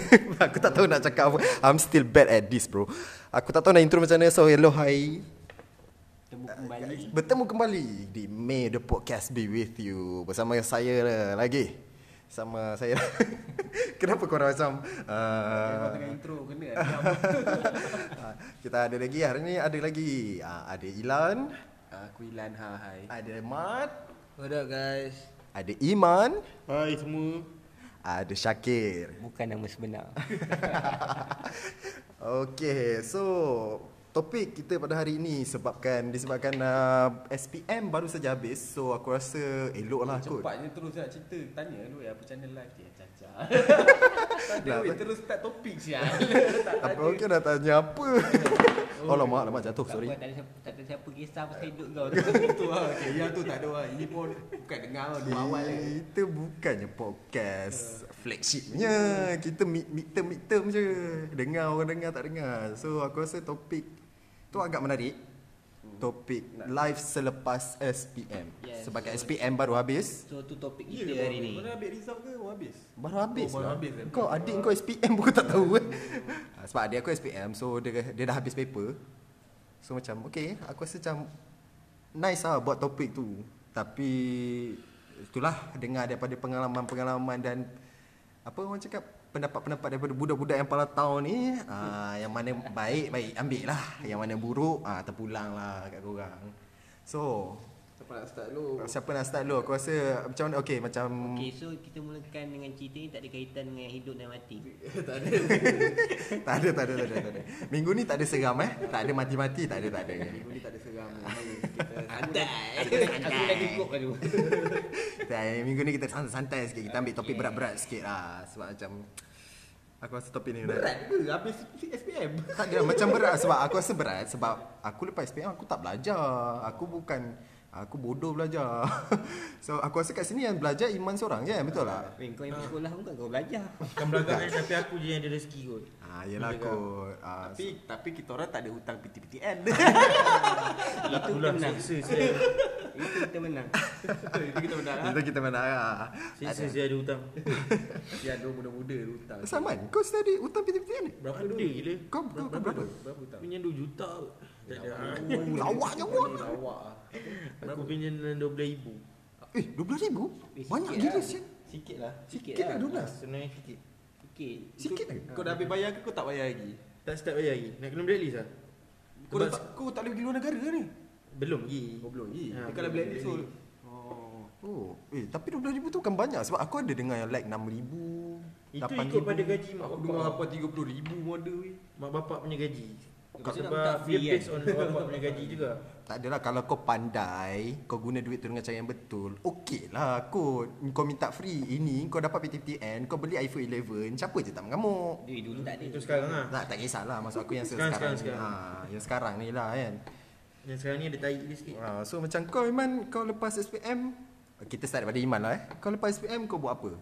aku tak tahu nak cakap apa. I'm still bad at this bro. Aku tak tahu nak intro macam mana. So hello hi. Temu kembali Bertemu kembali di May the podcast be with you bersama saya lah lagi. Sama saya. Kenapa korang macam uh, tengah intro kena. Ah, kita ada lagi hari ni ada lagi uh, ada Ilan, Aku Ilan ha hai. ada Mat, What up guys? ada Iman, Hai semua. Ada Syakir. Bukan nama sebenar. Okay, so topik kita pada hari ini sebabkan disebabkan uh, SPM baru saja habis, so aku rasa elok lah kot. Cepatnya terus nak cerita. Tanya dulu ya apa channel live dia. Caca. Weh, terus start topik sial. Tak Apa okay nak tanya apa? Oh, lama lama jatuh, Tak sorry. apa, tak ada siapa, tak ada siapa kisah pasal hidup kau tu lah. Okay, yang tu tak ada lah. Ini pun bukan dengar lah. Dua awal je. Kita bukannya podcast flagshipnya. Kita mid midterm midterm je. Dengar orang dengar tak dengar. So aku rasa topik tu agak menarik. Topik live selepas SPM. Yes. Sebab SPM baru habis. So tu topik kita ke, hari ni Mana ambil result ke? Habis. Baru habis Oh, baru lah. habis kan? Kau adik kau SPM pun tak tahu eh. Ah, Sebab adik aku SPM so dia dia dah habis paper. So macam okay, aku rasa macam nice lah buat topik tu. Tapi itulah dengar daripada pengalaman-pengalaman dan apa orang cakap pendapat-pendapat daripada budak-budak yang pala tahun ni ah, yang mana baik baik ambil lah. Yang mana buruk ah, terpulang lah kat korang. So Siapa nak start dulu? siapa nak start dulu aku rasa macam mana okay macam Okay so kita mulakan dengan cerita ni tak ada kaitan dengan hidup dan mati tak ada. tak ada, tak ada, tak ada, tak ada. Minggu ni tak ada seram eh. Tak ada mati-mati, tak ada, tak ada. Minggu ni tak ada seram. Santai Aku dah cukup kan tu minggu ni kita santai-santai sikit. Kita ambil topik berat-berat sikit lah. Sebab macam Aku rasa topik ni berat ke? Habis SPM. Tak ada, macam berat sebab aku rasa berat sebab aku lepas SPM aku tak belajar. Aku bukan Aku bodoh belajar. so aku rasa kat sini yang belajar Iman seorang je, betul tak? Weh kau yang sekolah bukan kau belajar Bukan belakang kan tapi aku je yang ada rezeki kot. Ah, yelah aku ah, Tapi tapi kita orang tak ada hutang PTPTN. Itu kita menang. Itu kita menang Itu kita menang. Itu kita ah. Seksa saya ada hutang. Ya, dua muda-muda ada hutang. Saman, kau study hutang PTPTN ni? Berapa ada gila? Kau, kau, kau berapa? Berapa hutang? Pinjam 2 juta. Tak ada. Oh, lawaknya Ni kau. lawak ah. Aku pinjam dalam 12,000. Eh, 12 ribu? Eh, Banyak gila lah. sian. Sikit lah. Sikit Sikit lah lah 12. Sebenarnya sikit. Sikit Sikit lagi. Kau dah habis bayar ke kau tak bayar lagi? Tak start bayar lagi. Nak kena blacklist lah. Kau, dah, tak- kau tak boleh pergi luar negara ni? Belum lagi. Oh belum lagi. Ha, Dia kan dah belum blacklist tu. Oh. Oh, eh tapi 12 ribu tu bukan banyak sebab aku ada dengar yang like 6 ribu, Itu 8 ikut pada gaji mak Aku bapak. dengar apa 30 ribu model weh. Mak bapak punya gaji. Nak Sebab dia based kan? on mak bapak punya gaji juga. Tak adalah kalau kau pandai, kau guna duit tu dengan cara yang betul. Okey lah kot. Kau minta free ini, kau dapat PTPTN, kau beli iPhone 11, siapa je tak mengamuk. Duit dulu tak ada Itu sekarang lah. Tak, tak kisahlah maksud aku yang Sekarang, sekarang, sekarang, ni. Ha, yang sekarang ni lah kan. Yang sekarang ni ada tahi dia sikit. Ha, so macam kau Iman, kau lepas SPM, kita start daripada Iman lah eh. Kau lepas SPM kau buat apa?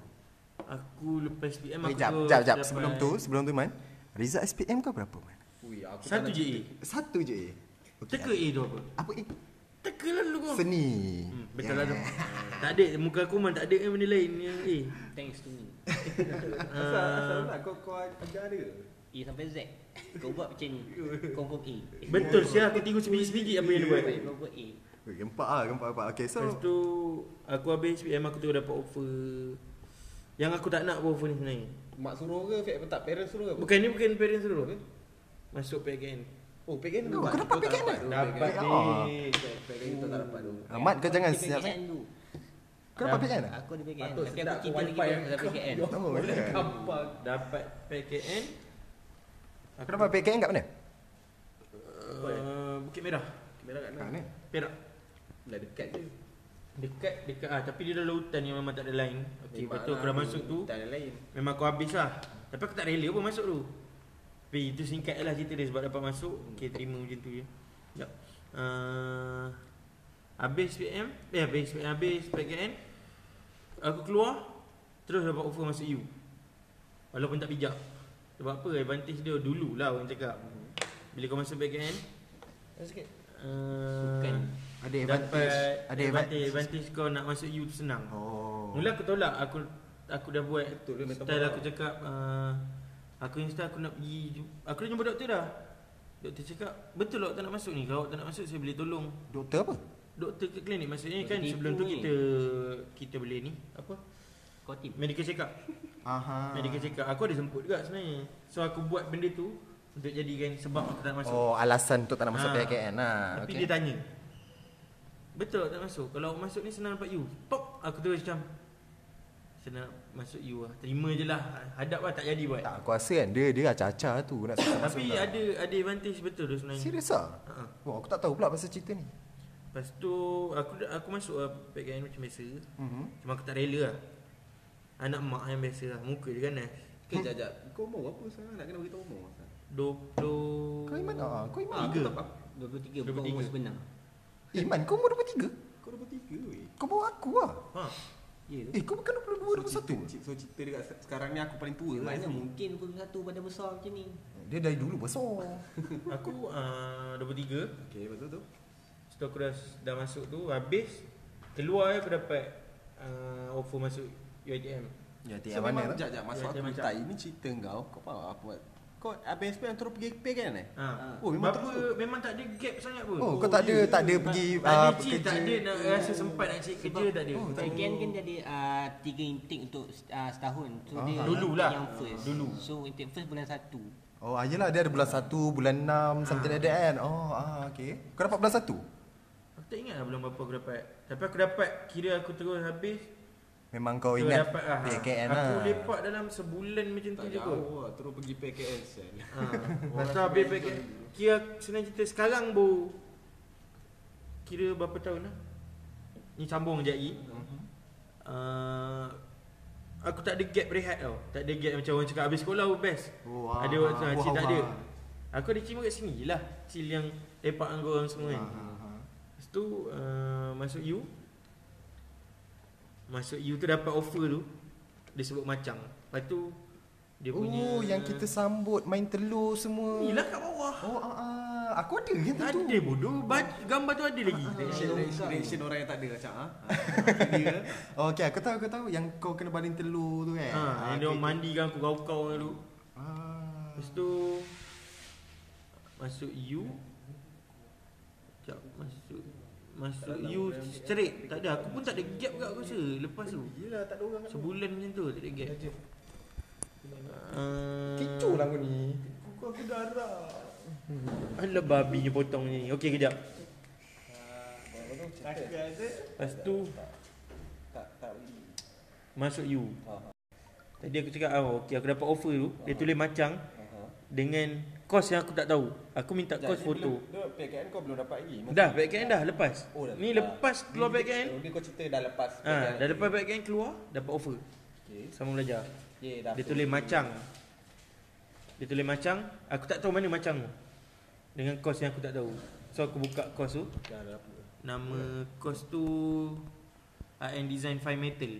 Aku lepas PM Eh, aku jap, jap, jap. Sebelum tu, sebelum tu Iman, result SPM kau berapa Man? Ui, aku Satu je A. Satu je A. Teka A tu apa? Apa A? Teka lah dulu kau. Seni. Hmm, betul lah tu. Tak ada muka aku memang tak ada kan benda lain yang A. Thanks to me Asal asal nak kau kau ajar dia. A sampai Z Kau buat macam ni Confirm A Betul sih aku tengok sebiji-sebiji apa yang dia buat. Kau buat A gempak ah, gempak gempak. Okay, so Lepas tu aku habis PM aku terus dapat offer yang aku tak nak pun offer ni sebenarnya. Mak suruh ke? Fak tak parents suruh ke? Bukan ni bukan parents dulu. Masuk PKN. Oh, PKN Oh, kau dapat PKN dapat ke? tu. Dapat PKN. ni. PKN kita tak dapat tu. Ahmad kau jangan Aku siap. PKN dulu Kau dapat PKN tak? Aku ada PKN Patut Tapi sedap aku cerita lagi wifi yang pasal PKN Oh, ya. Gampang. Dapat PKN. Kau dapat PKN kat mana? Uh, Bukit Merah. Bukit Merah kat mana? Perak. Dah dekat je. Dekat dekat ah tapi dia dalam hutan yang memang tak ada line. Okey, betul lah, aku dah masuk tu. Tak ada lain. Memang aku habis lah Tapi aku tak rela pun masuk tu Tapi itu singkat lah cerita dia Sebab dapat masuk. Okay terima macam tu je. Sekejap uh, Habis PM? Eh habis PM Habis PKN Aku keluar Terus dapat offer masuk U. Walaupun tak bijak. Sebab apa? Advantage dia dulu lah orang cakap. Bila kau masuk PKN Sikit. uh, Bukan. Ada advantage. Ada advantage, advantage. Kau nak masuk U tu senang. Oh. Mula aku tolak. Aku aku dah buat Betul Style aku cakap uh, Aku insta aku nak pergi Aku dah jumpa doktor dah Doktor cakap Betul awak tak nak masuk ni Kalau awak tak nak masuk saya boleh tolong Doktor apa? Doktor ke klinik maksudnya Doktor kan sebelum tu ni. kita Kita boleh ni Apa Kau tip. Medical check up Aha. Medical check up Aku ada semput juga sebenarnya So aku buat benda tu Untuk jadikan sebab aku tak nak masuk Oh, alasan untuk tak nak masuk Ah. PKN lah. Tapi okay. dia tanya Betul tak masuk Kalau awak masuk ni senang dapat you Pop Aku terus macam Senang masuk you lah Terima je lah Hadap lah tak jadi buat Tak, aku rasa kan dia dia acah-acah tu nak. Tapi tak. ada ada advantage betul tu sebenarnya Serius ah? Ha. Wah, aku tak tahu pula pasal cerita ni. Lepas tu Aku aku masuk lah PKN macam biasa Mhm. Cuma aku tak rela lah Anak mak yang biasa lah Muka dia ganas Okay, jap, jap. Kau umur berapa sekarang? Nak kena beritahu umur. sekarang? 20 Kau Iman ah, kau Iman. Tiga. tak apa. 23 bukan 23. umur sebenar. Iman, kau umur 23? Kau 23 weh. Kau bawa aku lah. ha. Tu. Eh, kau bukan 22, 21? cerita, so cerita dekat se- sekarang ni aku paling tua lah. Mana mungkin 21 pada besar macam ni. Dia dari dulu besar. Aku uh, 23 Okay, betul tu. Setelah aku dah, dah masuk tu Habis Keluar aku dapat uh, Offer masuk UiTM Ya, So tiap mana lah. jap, jap. Masuk Ya, aku macam- ini cerita kau. Kau faham apa buat? Kau ABSP yang terus pergi PKN kan eh? ha. Oh, memang terus. Memang tak ada gap sangat pun Oh, kau tak ada tak ada pergi Tak ada ah, cik, tak ada nak rasa sempat nak cari kerja tak ada Oh, tak PKN kan jadi uh, tiga intake untuk uh, setahun. So Ah. dia Dulu lah. yang first. Dulu. So intake first bulan 1. Oh, ah, yelah dia ada bulan 1, bulan 6, something like that kan. Oh, ah, okay. Kau dapat bulan 1? Aku tak ingat lah belum berapa aku dapat Tapi aku dapat Kira aku terus habis Memang kau ingat dapat lah PKN Aku lah. lepak dalam sebulan macam tu Tak je kot jauh lah. Terus pergi PKN sel. ha. Lepas tu habis PKN Kira senang cerita sekarang bu Kira berapa tahun lah Ni sambung je lagi uh, Aku tak ada gap rehat tau Tak ada gap macam orang cakap habis sekolah pun best Oh, ah, Ada waktu wah, Cik tak wah. ada Aku ada cima kat sini je lah Cil yang lepak dengan korang semua kan Ah, ah, ah. Lepas tu uh, Masuk U Masuk U tu dapat offer tu Dia sebut macam Lepas tu Dia Oh, punya yang kita sambut main telur semua. Ni lah kat bawah Oh, ah, ah. aku ada yang tu. Ada bodoh Baj- Gambar tu ada lagi Reaction, reaction, reaction orang yang tak ada macam ah. Dia Oh, okay, aku tahu, aku tahu yang kau kena baling telur tu kan. ha, Ah, Yang dia orang okay, mandikan aku kau-kau dulu. Ah. Lepas tu Masuk U Sekejap Masuk Masuk U straight Tak ada Aku pun tak ada gap kat aku rasa Lepas tu Yelah tak ada orang kat Sebulan macam tu Tak ada gap uh, Kecoh lah kau ni. Kuku aku darah. Alah babi je potong ni Okey kejap ada. Lepas tu. Masuk U Ha. Tadi aku cakap oh, okay, aku dapat offer tu Dia tulis macam. Dengan kos yang aku tak tahu Aku minta kos foto Dia PKN kau belum dapat lagi. Dah PKN dah lepas Oh, dah Ni lepas. keluar Ni- PKN Dia kau cerita dah lepas. ha, Dah lepas PKN keluar Dapat offer Okay. Sama belajar Okay, dah. Dia tulis macang Dia tulis macang Aku tak tahu mana macang tu Dengan kos yang aku tak tahu So aku buka kos tu Dah dah. Nama kos tu Art and Design Fine Metal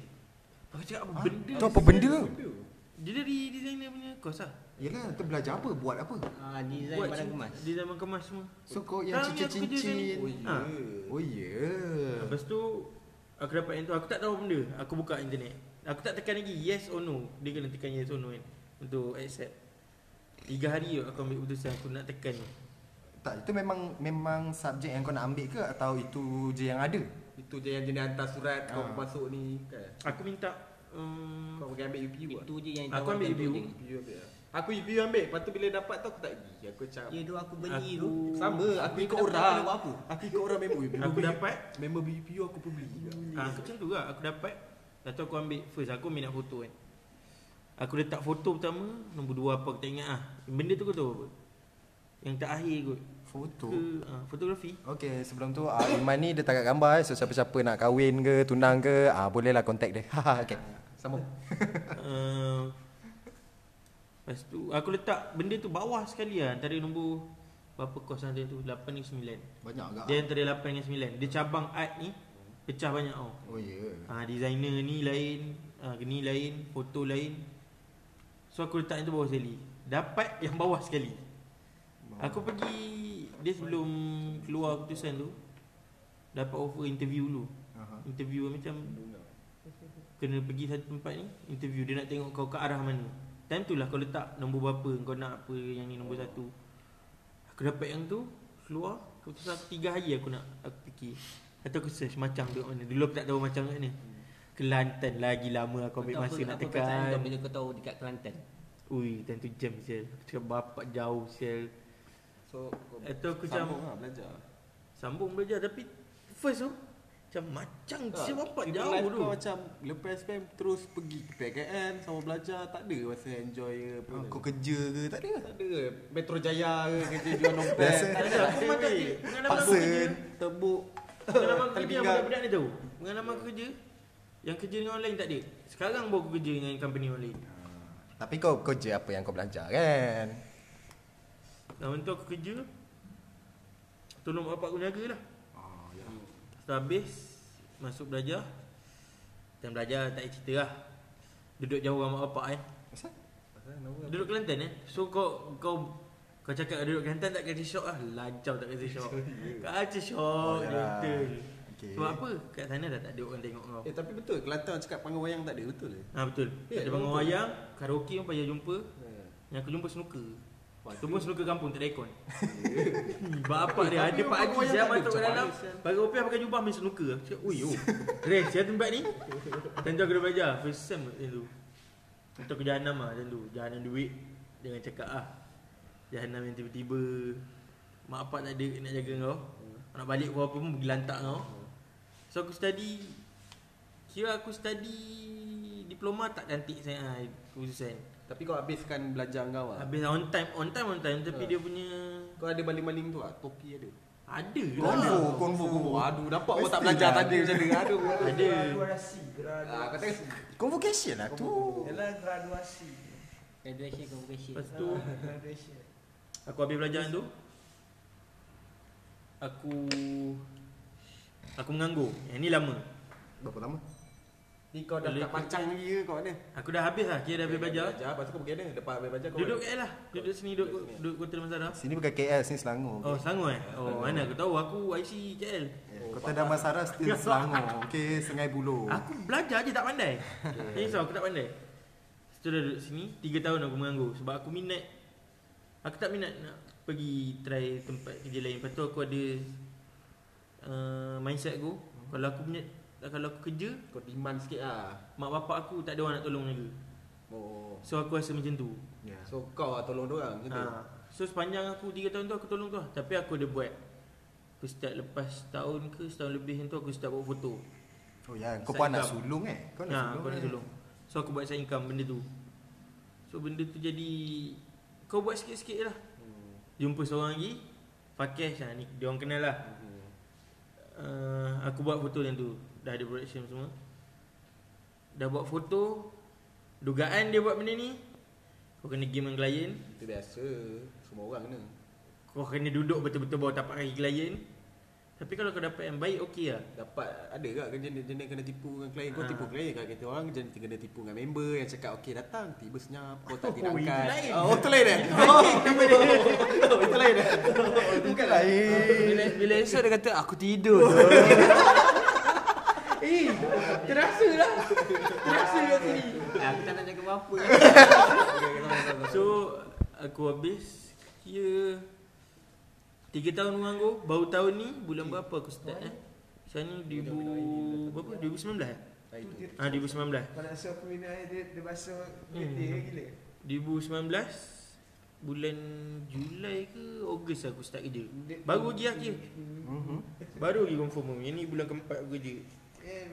Aku cakap apa Ah, benda Tu apa benda? Dia dari designer punya kos lah Yelah, tu belajar apa? Buat apa? Uh, design Buat barang kemas. Design barang kemas semua So kau yang Sekarang ni aku kerja cincin-cincin. Oh, ya. Ha. Oh, ya. Lepas tu Aku dapat yang tu Aku tak tahu benda Aku buka internet Aku tak tekan lagi Yes or no Dia kena tekan yes or no kan Untuk accept Tiga hari aku ambil keputusan Aku nak tekan ni Tak, itu memang memang subjek yang kau nak ambil ke atau itu je yang ada? Itu je yang jenis hantar surat kau Ah. masuk ni kan. Aku minta um, Kau pergi ambil UPU lah. Itu je yang Aku ambil je. UPU ambil lah. Aku UPU ambil. Lepas tu bila dapat tu aku tak pergi. Aku cakap. Ya tu aku beli Aku- tu. Sama, aku ikut orang. apa? Aku ikut orang member. member Aku dapat Member BPU aku pun beli juga. ha, Aku macam tu lah Aku dapat Lepas tu aku ambil First aku minat foto kan Aku letak foto pertama Nombor dua apa aku tak ingat ah. Benda tu kau tahu apa Yang terakhir kot Foto. ke, ha, Fotografi Okay, sebelum tu uh, Iman ni dia tak kat gambar eh. So siapa-siapa nak kahwin ke, tunang ke, ah uh, bolehlah contact dia. Okay. Sambung. uh, Lepas tu Aku letak benda tu bawah sekali lah Antara nombor Berapa kos ada tu 8 ni 9 Banyak agak. Dia antara 8 dengan 9 Dia cabang art ni Pecah banyak tau Oh ya. Yeah. ha, Designer ni lain ha, Ni lain Foto lain So aku letak yang tu bawah sekali Dapat yang bawah sekali Aku pergi Dia sebelum Keluar keputusan tu Dapat offer interview dulu Aha. Interview macam Kena pergi satu tempat ni Interview. Dia nak tengok kau ke arah mana. Time tu lah kau letak Nombor berapa Kau nak apa Yang ni nombor satu. Aku dapat yang tu Keluar Kau tu satu tiga hari aku nak Aku fikir. Atau aku search macam duduk mana. Dulu aku tak tahu macam kat mana Kelantan lagi lama aku ambil masa apa- nak apa tekan. kau bila kau tahu dekat Kelantan? Ui time tu jam sial. Aku cakap bapak jauh sial. So Atau aku macam sambung lah belajar. Sambung belajar. Tapi First tu Macam macam sial bapak Tiba jauh tu kau macam Lepas SPM terus pergi ke PKN Sama belajar Tak ada masa enjoy ke apa Oh, Kau kerja ke? Tak ada Tak ada Metro Jaya ke Kerja jual nompet. Tak ada. Aku tak Pengalaman aku Paksa kerja Tebuk Pengalaman kerja yang budak-budak ni tahu. Pengalaman aku kerja Yang kerja dengan orang lain tak ada. Sekarang baru aku kerja dengan company orang lain Tapi kau kerja apa yang kau belajar kan? Lama tu aku kerja Tolong bapak aku jaga lah. Ah. Setelah habis Masuk belajar. Dan belajar tak payah cerita lah. Duduk jauh dengan mak bapak eh? Pasal? Nama Duduk Kelantan eh. So kau Kau kau cakap duduk Kelantan tak kasi syok lah. Lancau tak kasi syok Kasi syok Oh, ya. Betul. Okey. Sebab apa? Kat sana dah tak ada orang tengok kau. Eh tapi betul Kelantan cakap panggung wayang tak ada Betul ke? Ha betul. Ya, Tak ada betul. bangun wayang Karaoke pun payah jumpa. Ya. Yang aku jumpa snooker Wah, Tu pun snooker kampung tak ada aircon. Bapak dia? Ada bangun wayang Saya masuk ke dalam? Bagi opiah pakai jubah main snooker cakap Ui oh Res saya tempat ni. Tentu aku dah belajar. First sem tu. Tentu aku jahanam lah Macam tu. Jahanam duit. Jangan cakap ah Jahanam yang tiba-tiba Mak bapak tak ada nak jaga kau. Nak balik pun apa pun pergi lantak kau. So aku study Kira aku study Diploma tak cantik sangat lah Khususan Tapi kau habiskan belajar kau lah Habis on time On time on time. Tapi Ha. dia punya Kau ada baling-baling tu lah Topi ada? Ada. Konvo, lah konvo, konvo. Aduh dapat kau tak belajar lah tadi macam ni. Aduh Ada. Graduasi, Ah, graduasi. kau tengok. Convocation lah tu. Yalah graduasi. Graduation convocation. Lepas tu Ah, graduation. Aku habis belajar tu. Aku Aku menganggur Yang ni lama. Berapa lama? Ni kau dah Boleh kat pancang lagi ke kau mana? Aku dah habis lah Kira dah habis belajar. Belajar. Lepas tu kau pergi mana? Lepas habis belajar kau Duduk KL lah. Duduk sini Duduk, duduk Kota Damansara Sini bukan KL, sini Selangor. Oh Selangor eh? Oh mana aku tahu. Aku IC KL Kota Damansara still Selangor. Okay, Sungai Buloh. Aku belajar je tak pandai. Jadi so aku tak pandai. Setelah dah duduk sini 3 tahun aku menganggur. Sebab aku minat. Aku tak minat nak pergi try tempat kerja lain. Lepas tu aku ada uh, Mindset aku. Kalau aku punya Kalau aku kerja Kau demand sikit lah. Mak bapak aku tak ada orang nak tolong jaga Oh. So aku rasa macam tu. Ya. So kau lah tolong diorang macam tu? Ha. So sepanjang aku 3 tahun tu aku tolong tu lah Tapi aku ada buat. Aku start lepas tahun ke setahun lebih tu aku start buat foto. Oh ya, kau Side pun nak sulung eh? Kau nak Ha, sulung aku nak eh? tolong So aku buat side income benda tu. So benda tu jadi Kau buat sikit-sikit lah. Hmm. Jumpa seorang lagi Fakesh lah. Ni Dia orang kenal lah. Hmm. uh, Aku buat foto yang tu Dah ada production semua. Dah buat foto Dugaan dia buat benda ni Kau kena game dengan klien. Itu biasa Semua orang kena. Kau kena duduk betul-betul bawa tapak kaki klien. Tapi kalau kau dapat yang baik okey lah. Dapat ada tak kan jenis, jenis kena tipu dengan klien? Kau Ha. tipu klien kat kita orang Jenis kena tipu dengan member Yang cakap okey datang. Tiba senyap Kau tak Oh, tidak itu angkat. lain. Oh itu lain eh? Oh itu lain eh? Bukan lain. Bila, bila esok dia kata aku tidur. Terasa lah. Terasa kat sini. Aku tak nak jaga apa-apa. So Aku habis. Kira Tiga tahun menganggur Baru tahun ni Bulan berapa aku start eh? Sekarang ni 2000 Berapa 2019 eh Ah 2019 Kalau suruh aku minum air dia, dia basuh Hmm. getih gila. 2019 Bulan Julai ke Ogos aku start kerja. Baru lagi akhir Mhm. Baru lagi confirm. Yang ni bulan keempat aku kerja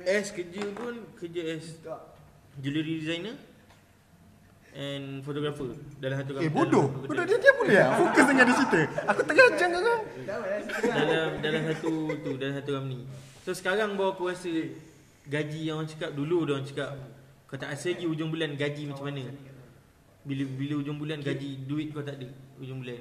S kerja pun Kerja as. Jewelry designer And photographer Dalam satu Eh bodoh satu Bodoh kedai. dia dia boleh lah Fokus dengan di situ Aku tengah ajang kau dalam dalam satu tu dalam satu company. So sekarang baru aku rasa gaji yang orang cakap dulu dia orang cakap kau tak rasa lagi hujung bulan gaji macam mana. Bila bila hujung bulan gaji duit kau tak ada hujung bulan.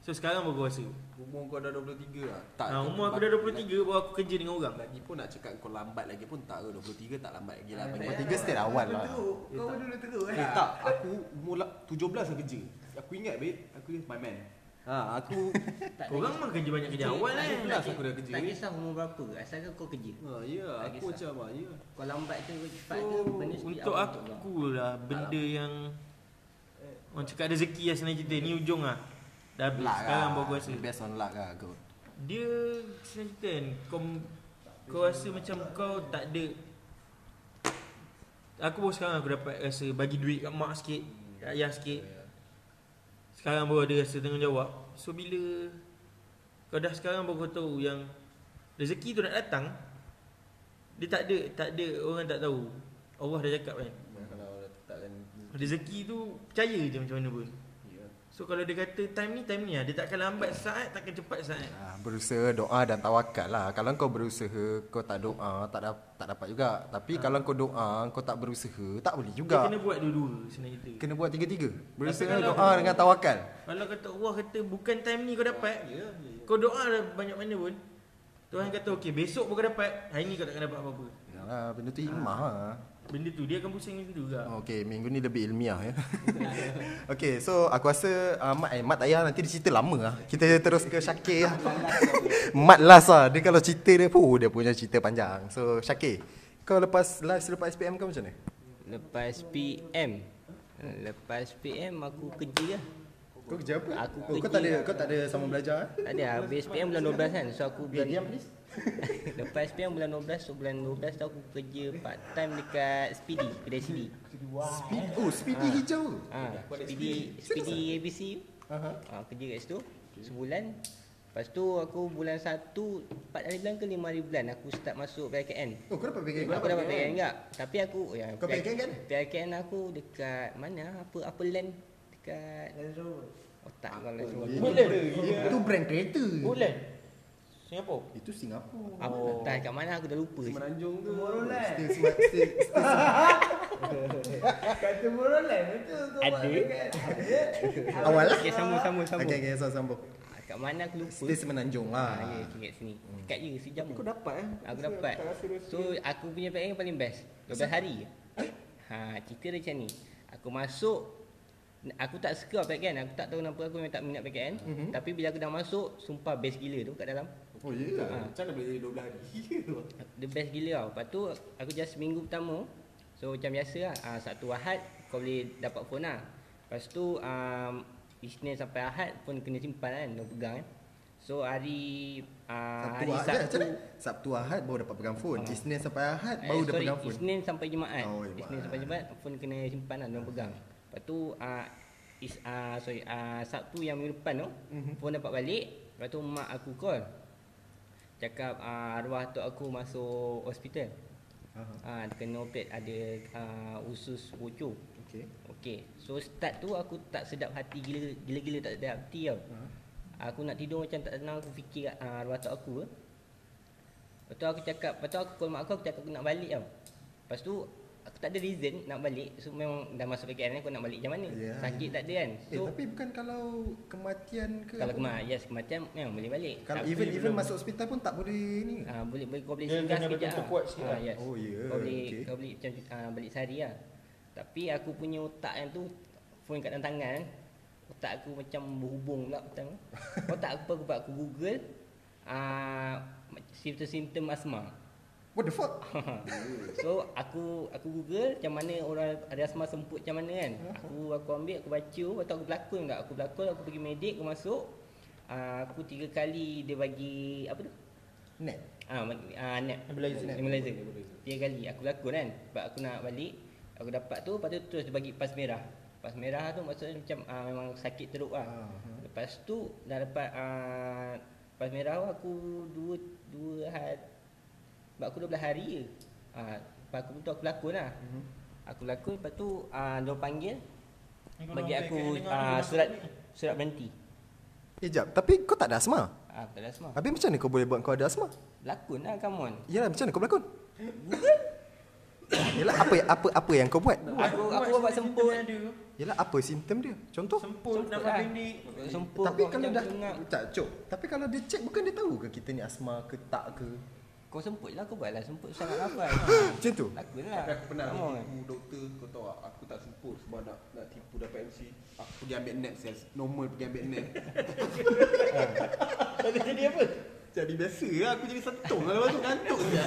So sekarang baru aku rasa. Umur kau dah 23 lah Tak Ha, umur aku dah 23 baru aku kerja dengan orang. Lagi pun nak cakap kau lambat lagi pun tak ke 23 tak lambat lagi lah Tak Bagi payah. Tiga step awal lah Teruk. Kau dulu teruk Eh eh. tak, aku umur la- 17 dah kerja Aku ingat babe, aku ni my man Ha, aku Tak Korang mah kerja banyak kerja awal eh. Last aku dah kerja. Tak kisah umur berapa, asalkan kau kerja. Ha, ya, Tak aku kisah. macam ah, ya. Kau lambat ke kau cepat ke, So, benda speed untuk awal kau. aku lah benda yang Orang cakap rezeki lah senang cerita Ni ujung lah Dah habis. Luck Sekarang lah. baru aku rasa Based on luck lah kot. Dia senang cerita kan Kau Kau rasa macam kau tak ada Aku baru sekarang aku dapat rasa Bagi duit kat mak sikit Kat ayah sikit. Sekarang baru ada rasa tanggungjawab. So bila Kau dah sekarang baru kau tahu yang Rezeki tu nak datang Dia tak ada Tak ada Orang tak tahu. Allah dah cakap kan. Tetapkan Rezeki. Tu percaya je macam mana pun. ya. So kalau dia kata time ni time ni lah Dia takkan lambat saat takkan cepat saat Ah, berusaha doa dan tawakal lah. Kalau kau berusaha, kau tak doa, tak dap, tak dapat juga. Tapi kalau kau doa, kau tak berusaha, tak boleh Dia juga. kena buat dua-dua senang kita Kena buat tiga-tiga. Berusaha Tapi doa dengan tawakal. Kalau kata Allah kata bukan time ni kau dapat Ya, ya. Kau doa dah banyak mana pun Tuhan kata okey besok pun kau dapat Hari ni kau takkan dapat apa-apa Yalah, benda tu hikmah lah. Benda tu dia akan pusing macam tu juga Okay, minggu ni lebih ilmiah ya. okay, so aku rasa uh, Mat, eh, Mat tak payah nanti dia cerita lama lah. Kita terus ke Syakir lah. Mat last lah. Dia kalau cerita dia pun dia punya cerita panjang. So Syakir, kau lepas live selepas SPM kau macam mana? Lepas PM Lepas PM aku kerja lah Kau kerja apa? Aku oh, kau kerja. tak ada kau tak ada sambung belajar eh? Tak ada habis PM bulan 12 kan So aku Eh, bulan diam please. Lepas PM bulan 12 So bulan 12 tu aku kerja part time dekat Speedy Kedai CD Speed. Oh, speedy hijau. ha, Speedy Speedy ABC Aha. ha, Kerja kat situ. Sebulan. Lepas tu aku bulan 1 4 hari bulan ke 5 hari bulan Aku start masuk PKN Oh, kau dapat PKN Aku dapat PKN enggak Tapi aku ya, Kau PKN kan? PKN aku dekat mana? Apa apa land? Dekat Otak kau lah semua Itu brand kereta. Bulan Singapura Itu Singapura. Apa entah kat mana aku dah lupa Semenanjung tu. Still smart, still, still Kata Morolan betul kau Ada. kan? awal lah. Okay sambung sambung sambung Okay, okay, so sambung. Ah, Kat mana aku lupa Still semenanjung lah. Ah, ya, okay, kat sini. Dekat je sejam. Kau dapat eh? Aku dapat. So aku punya PKN paling best. 12 hari. Ha, cerita dia macam ni. Aku masuk Aku tak suka PKN Aku tak tahu kenapa aku memang tak minat PKN Mhm. Tapi bila aku dah masuk Sumpah best gila tu kat dalam Oh, ya. Yeah. ha, Macam mana boleh 12 hari? The best gila tau Lepas tu Aku just minggu pertama So macam biasa lah ha, Satu Ahad Kau boleh dapat phone lah Lepas tu um, Isnin sampai Ahad Phone kena simpan kan Kena pegang kan So hari uh, Sabtu Hari Ahad Sabtu macam mana? Sabtu Ahad baru dapat pegang phone. Ah. Isnin sampai Ahad Eh, baru dah sorry, pegang phone. Isnin sampai Jumaat. Oh, Jumaat. Isnin sampai Jumaat phone kena simpan lah pegang. Lepas tu uh, is uh, sorry uh, Sabtu yang minggu depan tu Mhm. phone dapat balik. Lepas tu mak aku call. Cakap uh, arwah tok aku masuk hospital. Aha. Ah uh, kena operate ada uh, usus bocor. Okay. Okey. So start tu aku tak sedap hati gila gila-gila tak sedap hati tau. Ha. Aku nak tidur macam tak tenang aku fikir uh, arwah tok aku. Lepas tu aku cakap, lepas tu aku call mak aku aku cakap aku nak balik tau. Lepas tu aku tak ada reason nak balik. So memang dah masuk PKN aku nak balik macam mana? Ya. Sakit tak ada kan. Eh, So tapi bukan kalau kematian ke kalau apa? kemar, yes kematian memang boleh balik. Kalau Tapi even even belum- masuk hospital pun tak boleh ni. Ah boleh boleh kau boleh singgah sekejap. kuat sikit Ah, lah. yes. Oh, ya, Kau boleh okey. kau boleh macam ah, balik sehari lah. Tapi aku punya otak yang tu phone kat dalam tangan. Otak aku macam berhubung pula petang. Otak aku aku buat aku Google ah simptom-simptom asma. What the fuck? so aku aku Google macam mana orang ada asma semput macam mana kan. Aku aku ambil aku baca, lepas tu aku berlakon tak. Aku berlakon aku pergi medik aku masuk. Ah, aku tiga kali dia bagi apa tu? Net. Ah, ma- ah net Nebulizer. Nebulizer. Tiga kali aku lakon kan. Sebab aku nak balik, aku dapat tu, lepas tu terus dia bagi pas merah. Pas merah tu maksudnya macam ah, memang sakit teruk lah. Ah, ha. Lepas tu dah dapat ah, pas merah aku dua dua hari sebab aku 12 hari je. Ah, lepas aku tu aku lakon lah. Mhm. Aku lakon lepas tu ah dia panggil Ni kau bagi aku ah, masuk surat ni. surat berhenti. Eh, jap. Tapi kau tak ada asma. Ah, tak ada asma. Habis macam mana kau boleh buat kau ada asma? Lakon lah come on. Yalah, macam mana kau berlakon? Yalah, apa apa apa yang kau buat? Aku aku buat semput. Yalah, apa simptom dia? Contoh? Semput nama lah. pendek. Semput Tapi kalau dah tak cok. Tapi kalau dia check bukan dia tahu ke kita ni asma ke tak ke? Kau semput lah kau buat lah Semput sangat nafas Macam tu? Lakon lah. Tapi aku pernah on. tipu doktor Kau tahu tak? Aku tak semput Sebab nak, nak tipu dapat MC Aku pergi ambil nap sales Normal pergi ambil nap. Tadi jadi apa? Jadi biasa lah Aku jadi sentong lah. Lepas tu ngantuk je.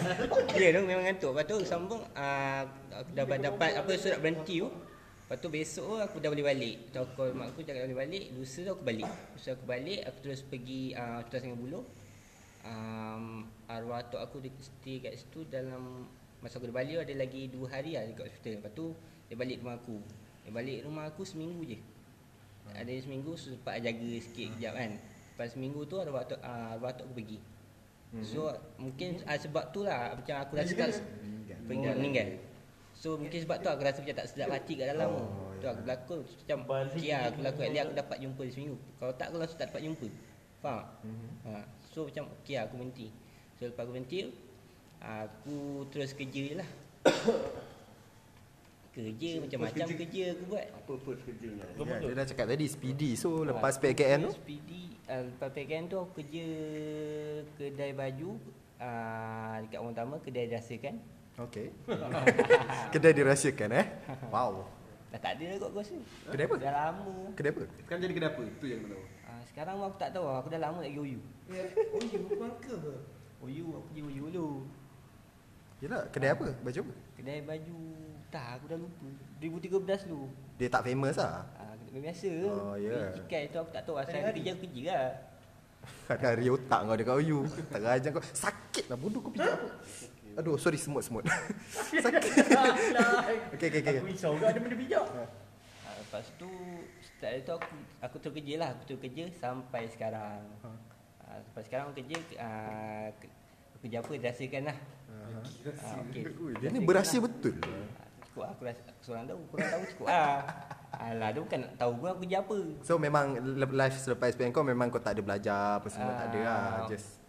Ya tu memang ngantuk. Lepas tu sambung uh, Aku dah dapat apa surat berhenti tu. Lepas tu besok aku dah boleh balik. Tu aku call mak aku cakap dah boleh balik. Lusa tu aku balik. Lusa aku balik Aku terus pergi uh, Tuas Sungai Buloh um, Arwah atuk aku dia stay kat situ dalam Masa aku balik ada lagi 2 hari lah dekat hospital. Lepas tu dia balik rumah aku. Dia balik rumah aku seminggu je. Ada seminggu sempat jaga sikit kejap kan. Lepas seminggu tu arwah atuk, uh, arwah atuk aku pergi. So mungkin uh, sebab tu lah Macam aku rasa tak Meninggal. Meninggal. So mungkin sebab tu aku rasa macam tak sedap hati kat dalam. Tu Oh, Tu aku berlakon. Macam Balik Okay lah aku berlakon. At aku dapat jumpa dia seminggu Kalau tak aku langsung tak dapat jumpa. Faham? Mhm. ha. So macam okay lah aku berhenti. So lepas aku berhenti Aku terus kerja je lah. Kerja macam-macam kerja- kerja aku buat. Apa first kerjanya? Ya, dia dah cakap tadi speedy. So Ah, lepas PKN tu? SPD uh, Lepas PKN tu aku kerja Kedai baju uh, Dekat orang utama Kedai rasakan Okay. Kedai dirahsiakan eh? Wow. Dah tak ada lah kot aku rasa. Kedai apa? Dah lama. Kedai apa? Sekarang jadi kedai apa? Itu yang tahu uh, Sekarang aku tak tahu. Aku dah lama lagi OU Oh, ya, bangka ke? OU aku pergi OU dulu. Yelah kedai apa? Baju apa? Kedai baju Tak aku dah lupa. 2013 dulu. Dia tak famous lah? Uh, Kedai biasa. Oh, ya. Cikai tu aku tak tahu Asal kerja aku kerja lah. Hari-hari otak kau dekat OU Tak ajar kau. Sakit lah bodoh kau pijak apa? Aduh sorry semut-semut. Sakit. Okay okay okay. Aku risau. Ke ada benda bijak. uh, Lepas tu Start tu aku Aku terus kerja lah Aku terus kerja Sampai sekarang Ha. uh, Sampai sekarang aku kerja uh, Kerja apa Rasakan lah uh, okay. Ui, Dia ni berahsia betul Cukup lah, aku rasa aku seorang tahu, korang tahu cukup lah. Alah, dia bukan nak tahu pun aku kerja apa. So memang life selepas SPM kau Memang kau tak ada belajar Apa semua tak ada lah Ah. Just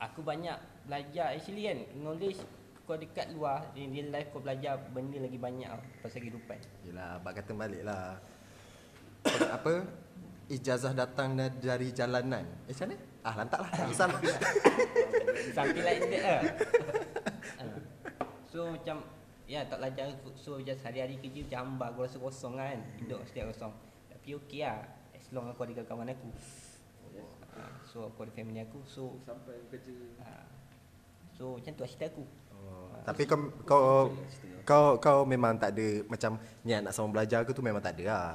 Aku banyak belajar actually kan, knowledge kau dekat luar, in real life kau belajar benda lagi banyak tau, pasal kehidupan. Yelah abang kata balik lah Apa Ijazah datang da- dari jalanan Eh macam mana? Ah lantak lah Tak lah Something like that lah. Ah. so macam ya tak belajar so just hari-hari kerja macam hamba aku rasa kosong kan. Hidup setiap kosong. Tapi okey lah. As long aku ada kawan aku. Ah, so aku ada family aku. So Sampai kerja ah, so macam tu lah cerita aku. Oh, Tapi kau kau kau kau memang tak ada macam niat nak sama belajar ke tu memang tak ada lah.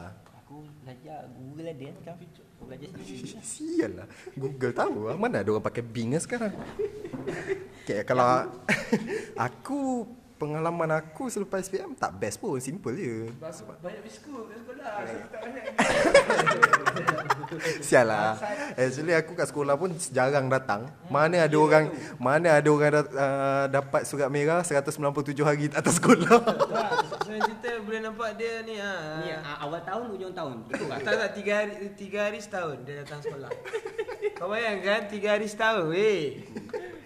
Belajar Google ada kan sekarang. Aku belajar sendiri. lah. Sial lah Google tahu lah Mana ada orang pakai Bing lah sekarang okay, Kalau Aku Pengalaman aku selepas SPM Tak best pun Simple je Sebab banyak biskut kat sekolah. Tak banyak. Sial lah Actually aku kat sekolah pun Jarang datang Mana ada orang Mana ada orang uh, Dapat surat merah 197 hari atas sekolah boleh nampak dia ni ha. Ni ah, awal tahun hujung tahun. Betul tak? Tak tak tiga hari tiga hari setahun dia datang sekolah. Kau bayangkan tiga hari setahun weh.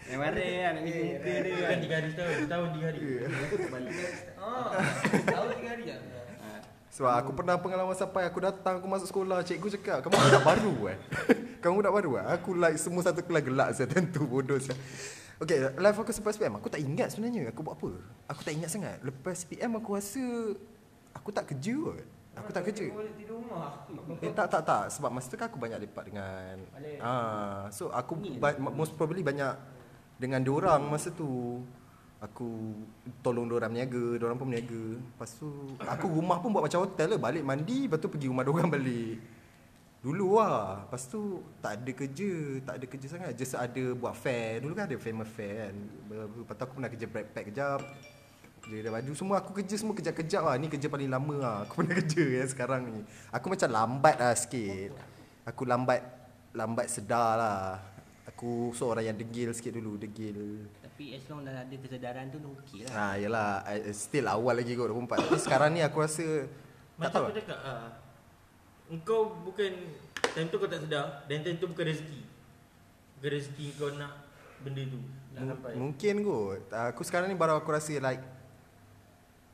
Yang mana kan nak pergi muka dia Bukan kan. tiga hari setahun, setahun tiga hari. Oh, tahun tiga hari ah. Sebab aku pernah pengalaman sampai Aku datang Aku masuk sekolah Cikgu cakap Kamu budak baru eh Kamu budak baru eh Aku like semua satu kelas gelak saya tentu bodoh saya. Okay life aku selepas SPM Aku tak ingat sebenarnya Aku buat apa. Aku tak ingat sangat. Lepas SPM aku rasa Aku tak kerja kot. Aku tak kerja. Boleh tidur rumah. Eh tak tak tak. Sebab masa tu kan aku banyak lepak dengan ah, So aku ba- most probably banyak Dengan diorang masa tu. Aku tolong diorang berniaga Diorang pun berniaga. Lepas tu Aku rumah pun buat macam hotel lah. Balik mandi Lepas tu pergi rumah diorang balik Dulu lah. Lepas tu Tak ada kerja Tak ada kerja sangat. Just ada buat fair. Dulu kan ada famous fair kan. Lepas tu aku pernah kerja backpack kejap. Kerja baju. Semua aku kerja Semua kejap-kejap lah. Ni kerja paling lama lah Aku pernah kerja yang sekarang ni. Aku macam lambat lah sikit. Aku lambat Lambat sedar lah. Aku seorang yang degil sikit dulu Degil. Tapi as long dah ada kesedaran tu dah okey lah. Ah, yelah Still awal lagi kot 24 Tapi sekarang ni aku rasa Tak Macam tahu aku cakap ah, Engkau bukan Time tu kau tak sedar Dan time tu bukan rezeki. Bukan rezeki kau nak Benda tu. Nak M- Mungkin kot. Aku sekarang ni baru aku rasa like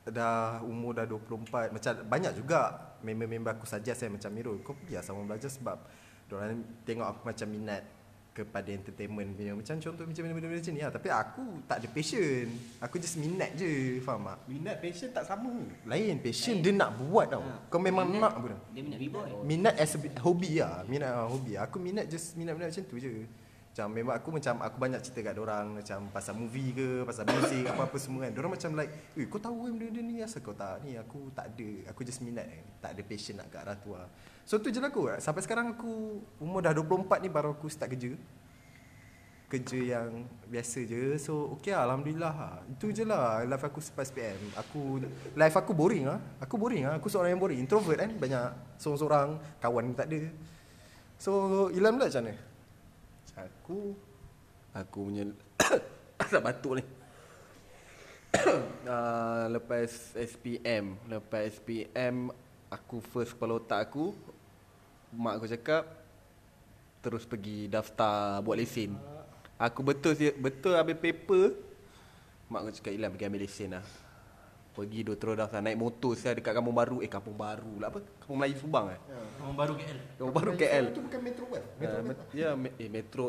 Dah umur dah 24 Macam banyak juga Member-member aku suggest saya Macam Mirul Kau pergi lah sama belajar sebab Diorang tengok aku macam minat kepada entertainment punya. Macam contoh macam benda-benda macam ni lah. Tapi aku tak ada passion. Aku just minat je faham tak? Minat passion tak sama. lain passion dia nak buat tau. Kau memang Minat- nak pun. Dia minat b-boy. minat as a hobi lah. Minat uh, hobi aku minat just minat-minat macam tu je. Macam memang aku macam aku banyak cerita kat orang macam pasal movie ke pasal muzik apa-apa semua kan. Orang macam like eh kau tahu kan benda-benda ni? Asal kau tak ni? Aku tak ada. Aku just minat kan tak ada passion nak kat arah tu lah so tu je lah aku sampai sekarang aku umur dah 24 ni baru aku start kerja. Kerja yang biasa je. So okay lah Alhamdulillah. Lah. itu je lah life aku selepas PM aku life aku boring lah aku boring lah aku seorang yang boring. Introvert kan banyak seorang-seorang kawan tak ada. So Ilham lah macam mana? Aku aku punya asap batuk ni. uh, lepas SPM, lepas SPM aku first kepala otak aku mak aku cakap terus pergi daftar buat lesen. Aku betul betul ambil paper mak aku cakap Ilan pergi ambil lesen lah. Pergi dua terus daftar naik motor saya dekat Kampung Baru. Eh Kampung Baru lah apa? Kampung Melayu Subang eh. Orang baru KL. Kampung Baru KL. itu bukan metro kan Uh, met- ya, me- eh, metro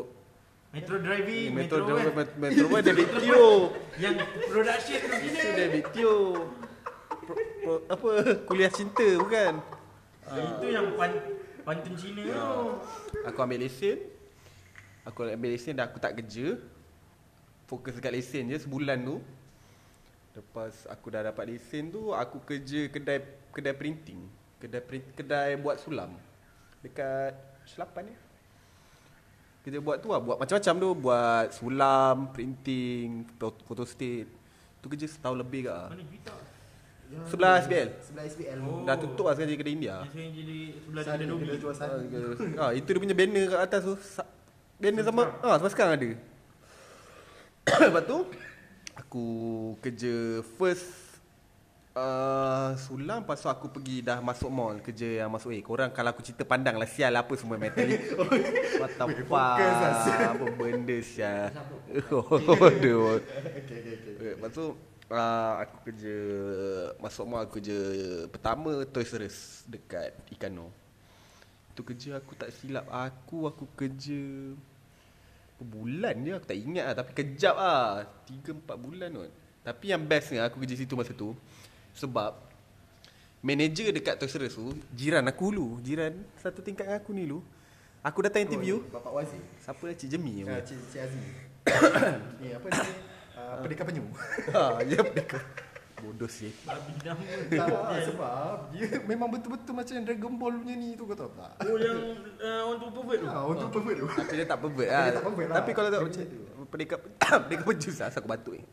Metro driving, Metro Metro, Metro kan. Metro Metro David Tio. Yang production tu gila. Itu David Tio. Pro, pro, apa? Kuliah cinta bukan? Itu yang pan, pantun Cina tu. Aku ambil lesen. Aku ambil lesen dah aku tak kerja. Fokus dekat lesen je sebulan tu. Lepas aku dah dapat lesen tu, aku kerja kedai kedai printing. Kedai print, kedai buat sulam. Dekat Selapan ya. Kerja buat tu lah, buat macam-macam tu, buat sulam, printing, photo state. Tu kerja setahun lebih ke. ah. Mana juta? Sebelah SBL. sebelah SBL Oh. Dah tutup lah sekarang jadi kedai India. Yang sekarang jadi sebelah Sana kedai jual Ah, sana ah, itu dia punya banner kat atas tu. Sa- Banner sama ah sampai sekarang ada. Lepas tu aku kerja first uh, sulam lepas tu aku pergi dah masuk mall kerja yang masuk eh korang kalau aku cerita pandang lah sial lah apa semua metal ni. What the fuck apa benda sial. Aduh. Okay, Lepas tu uh, aku kerja masuk mall aku kerja pertama Toys R Us dekat Ikano. Tu kerja aku tak silap aku aku kerja bulan je aku tak ingat lah tapi kejap lah 3 4 bulan kot. Tapi yang bestnya aku kerja situ masa tu sebab manager dekat Toys R Us tu jiran aku dulu, jiran satu tingkat dengan aku ni dulu. Aku datang interview. Bapak Wazir Siapa lah Cik Jemi Ah, apa? Cik Cik Azmi Ni apa ni uh, Pendekar penyu. Ha, ya mereka. Bodoh sih. Babi nama. Tak sebab Dia memang betul-betul macam Dragon Ball punya ni tu kau tahu tak? Oh yang uh, orang tu pervert tu. Ha, untuk pervert tu. Tapi dia tak pervert Tapi lah. dia tak pervert lah. Tapi kalau tak macam Pendekar Pendekar lah Asal aku batuk ni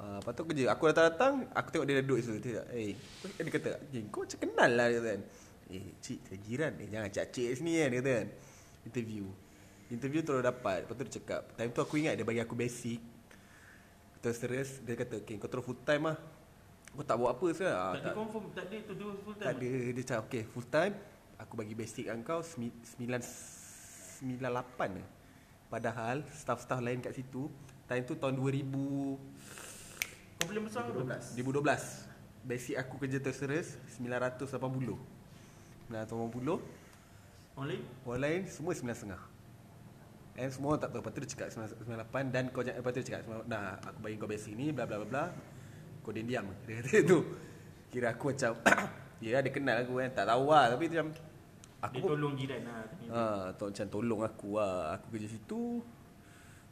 Uh, lepas tu kerja. Aku datang-datang Aku tengok dia duduk situ. Dia kata Eh Dia kata? Eh, Kau macam kenal lah Dia kata kan. Eh cik saya jiran Eh. Jangan cak-cik kat sini kan Dia kata kan. Interview. Interview terus dapat. Lepas tu dia cakap Time tu aku ingat Dia bagi aku basic Terus terus Dia kata Okay kau terus full time lah. Kau tak buat apa sekarang ah, Tak ada confirm, tak ada tu dua full tak time. ada Dia cakap okay full time. Aku bagi basic kat kau semi- Sembilan Sembilan lapan ke Padahal Staff-staff lain kat situ Time tu tahun 2000 Komplain besar tu. 2012 Basic aku kerja terserus 980 980 Orang lain? Orang lain semua 9.5 And semua orang tak tahu Lepas tu dia cakap 98 Dan kau jangan Lepas tu dia cakap Dah aku bagi kau basic ni Bla bla bla bla Kau diam-diam Dia kata tu Kira aku macam Ya dia kenal aku kan Tak tahu lah Tapi macam Aku Dia tolong jiran lah. tanya. Ha, tu macam tolong aku lah. Aku kerja situ.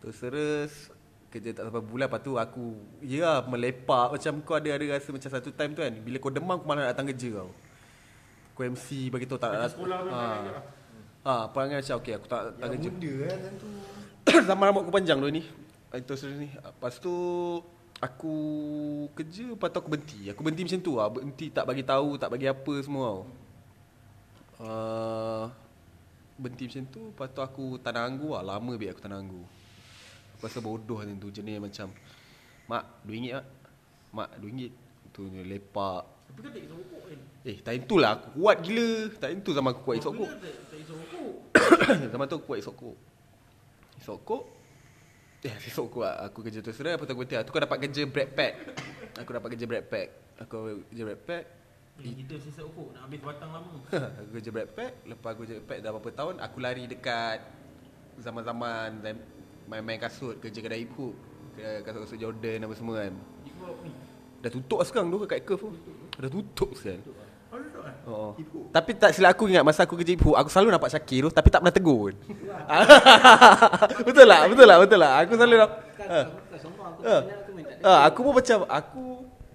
Terus terus kerja tak sampai bulan lepas tu aku ya lah, melepak macam kau ada ada rasa macam satu time tu kan bila kau demam kau malah nak datang kerja kau. Kau MC bagi tahu tak Macam nak sekolah ha. Ha, perangai macam okey aku tak datang Yang kerja. muda kan time tu Zaman rambut aku panjang dulu ni. Itu terus ni. Lepas tu aku kerja lepas tu aku berhenti. Aku berhenti macam tu lah. Berhenti tak bagi tahu, tak bagi apa semua tau. Uh, berhenti macam tu Lepas tu aku tak nak anggu lah Lama biar aku tak nak anggu Aku rasa bodoh macam tu Jenis macam Mak RM2 mak Mak RM2 Tu lepak Tapi kan tak kisah kan? Eh time tu lah aku kuat gila Time tu zaman aku kuat isok kok Aku tak tak kisah rokok. Zaman tu aku kuat isok kok Isok kok Eh isok kok lah. Aku kerja tu sudah Lepas tu aku berhenti kau dapat kerja bread pack. Aku dapat kerja bread pack. Aku kerja bread pack. Eh, Kita sisa rokok nak habis batang lama. aku kerja bread pack. Lepas aku kerja bread pack dah berapa tahun Aku lari dekat zaman-zaman main-main kasut kerja kedai ke- kasut-kasut Jordan apa semua kan. Dah tutup sekarang tu kat curve tu. Dah tutup sekarang Oh, kan? Oh. Tapi tak silap aku ingat masa aku kerja hip hop aku selalu nampak Syakir tu tapi tak pernah tegur. betul lah, betul lah, betul lah. Aku selalu nak aku Ah. tak kenal aku pun macam aku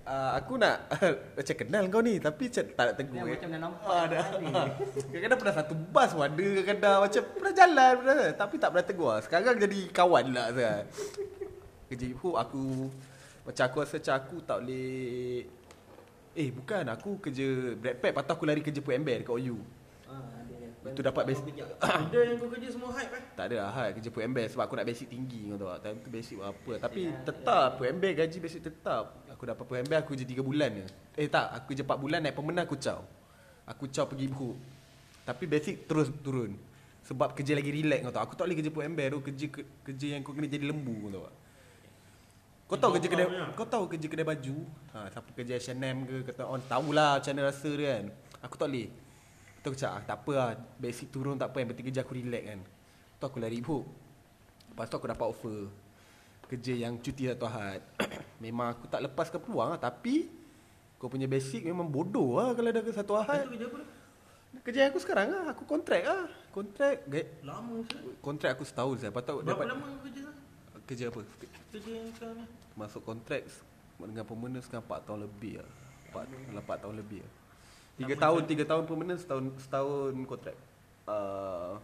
uh, aku nak macam kenal kau ni tapi macam tak nak tegur. Yang eh. macam dah nampak Ah, dah. Kadang-kadang pernah satu bas pun ada kadang-kadang macam pernah jalan pernah, tapi tak pernah tegur. Sekarang jadi kawan lah sekarang. Kerja hop aku macam aku rasa macam aku tak boleh Eh bukan. Aku kerja Brad Pack tu aku lari kerja PMB dekat OU Ah, ada dia. Itu dapat basic Benda yang kau kerja semua hype eh? Tak ada lah hal kerja PMB Sebab aku nak basic tinggi kau tahu tak? Time tu basic apa. Tapi tetap PMB gaji basic tetap. Aku dapat PMB aku kerja 3 bulan je. Eh tak. Aku kerja 4 bulan naik pemenang aku caw. Aku caw pergi hop Tapi basic terus turun. Sebab kerja lagi relax kau tahu. Aku tak boleh kerja PMB tu. Kerja kerja yang kau kena jadi lembu kau tahu tak kau tahu kerja kedai kau tahu kerja kedai baju? Ha siapa kerja H&M ke kata on tahulah macam mana rasa dia kan. Aku tak boleh. Tu aku cakap ah, tak apa lah. Basic turun tak apa yang penting kerja aku relax kan. Tu aku lari hop lepas tu aku dapat offer kerja yang cuti satu ahad. Memang aku tak lepaskan peluang lah tapi kau punya basic memang bodoh lah kalau ada ke satu ahad. Itu kerja apa kerja aku sekarang lah. Aku kontrak lah. Kontrak Lama kontrak aku setahun saya lepas tu Berapa dapat lama kerja? Kerja apa Kerja yang sekarang ni? Masuk kontrak dengan permanent sekarang 4 tahun lebih lah 4, 4 tahun lebih lah 3 tahun, 3 tahun permanent, setahun, setahun kontrak uh,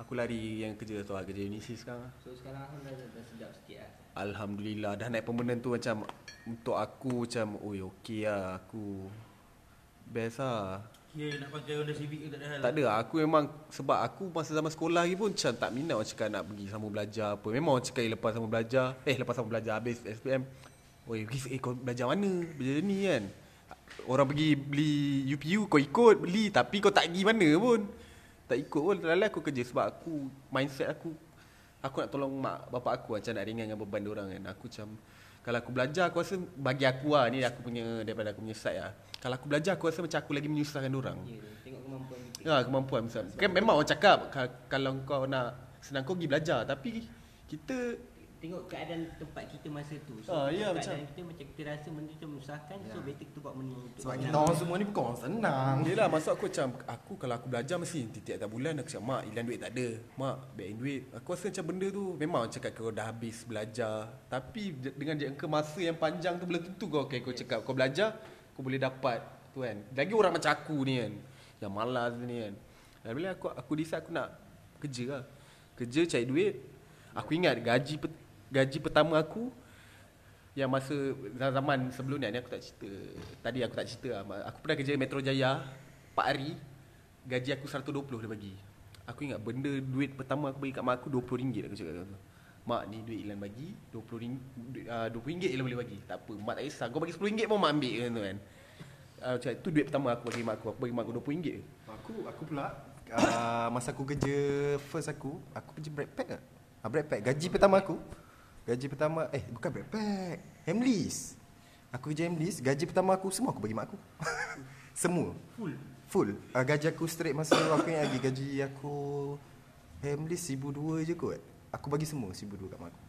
Aku lari yang kerja tu lah, kerja Unisi sekarang lah. So sekarang aku dah, dah sedap sikit lah. Alhamdulillah, dah naik permanent tu macam Untuk aku macam, oi okey lah aku Best lah Kira nak pakai Honda Civic ke tak ada hal? Tak ada. Aku memang Sebab aku masa zaman sekolah lagi pun Macam tak minat orang cakap nak pergi sama belajar apa. Memang orang cakap eh, lepas sama belajar. Eh lepas sama belajar habis SPM Oi, pergi- eh kau belajar mana? Belajar ni kan? Orang pergi beli UPU Kau ikut beli. Tapi kau tak pergi mana pun. Tak ikut pun. Terlalu aku kerja. Sebab aku Mindset aku Aku nak tolong mak bapak aku Macam nak ringankan beban orang kan. Aku macam Kalau aku belajar Aku rasa bagi aku lah Ni aku punya Daripada aku punya side lah Kalau aku belajar Aku rasa macam aku lagi menyusahkan orang Ya, tengok kemampuan kita. Ya kemampuan misal. Kan memang orang cakap ka- kalau kau nak senang kau pergi belajar tapi kita Tengok keadaan tempat kita masa tu. Ah, ya, keadaan macam- kita macam kita rasa benda tu menyusahkan. So better kita buat benda untuk Sebab orang kita orang semua ni bukan orang senang. Yelah maksud aku macam Aku kalau aku belajar mesti Tiap-tiap bulan aku cakap Mak hilang duit tak ada. Mak bayarin duit. Aku rasa macam benda tu Memang cakap kau dah habis belajar. Tapi de- dengan jangka masa yang panjang tu Belum tentu kau okay, Kau cakap kau belajar Kau boleh dapat tu kan. Lagi orang macam aku ni kan Yang malas ni kan. Dan bila aku aku decide aku nak Kerja lah. Kerja cari duit. Aku ingat gaji pe- gaji pertama aku yang masa zaman sebelum ni aku tak cerita. Tadi aku tak cerita lah. Aku pernah kerja Metro Jaya 4 hari. Gaji aku 120 dia bagi. Aku ingat benda duit pertama aku bagi kat mak aku RM20 aku cakap tu. Mak ni duit Ilan bagi RM20 uh, RM20 Ilan boleh bagi. Tak apa, mak tak kisah. Kau bagi RM10 pun mak ambil kan tu kan. Uh, cakap, tu duit pertama aku bagi mak aku. Aku bagi mak aku RM20. Aku aku pula uh, masa aku kerja first aku, aku kerja Brad Pack ah. Uh, Pack gaji pertama aku. Gaji pertama eh bukan Brad Pack. Hemlis. Aku kerja Hemlis, gaji pertama aku semua aku bagi mak aku. semua. Full. Full. Uh, gaji aku straight masa aku ingat lagi gaji aku Hemlis 1002 je kot. Aku bagi semua 1002 kat mak aku.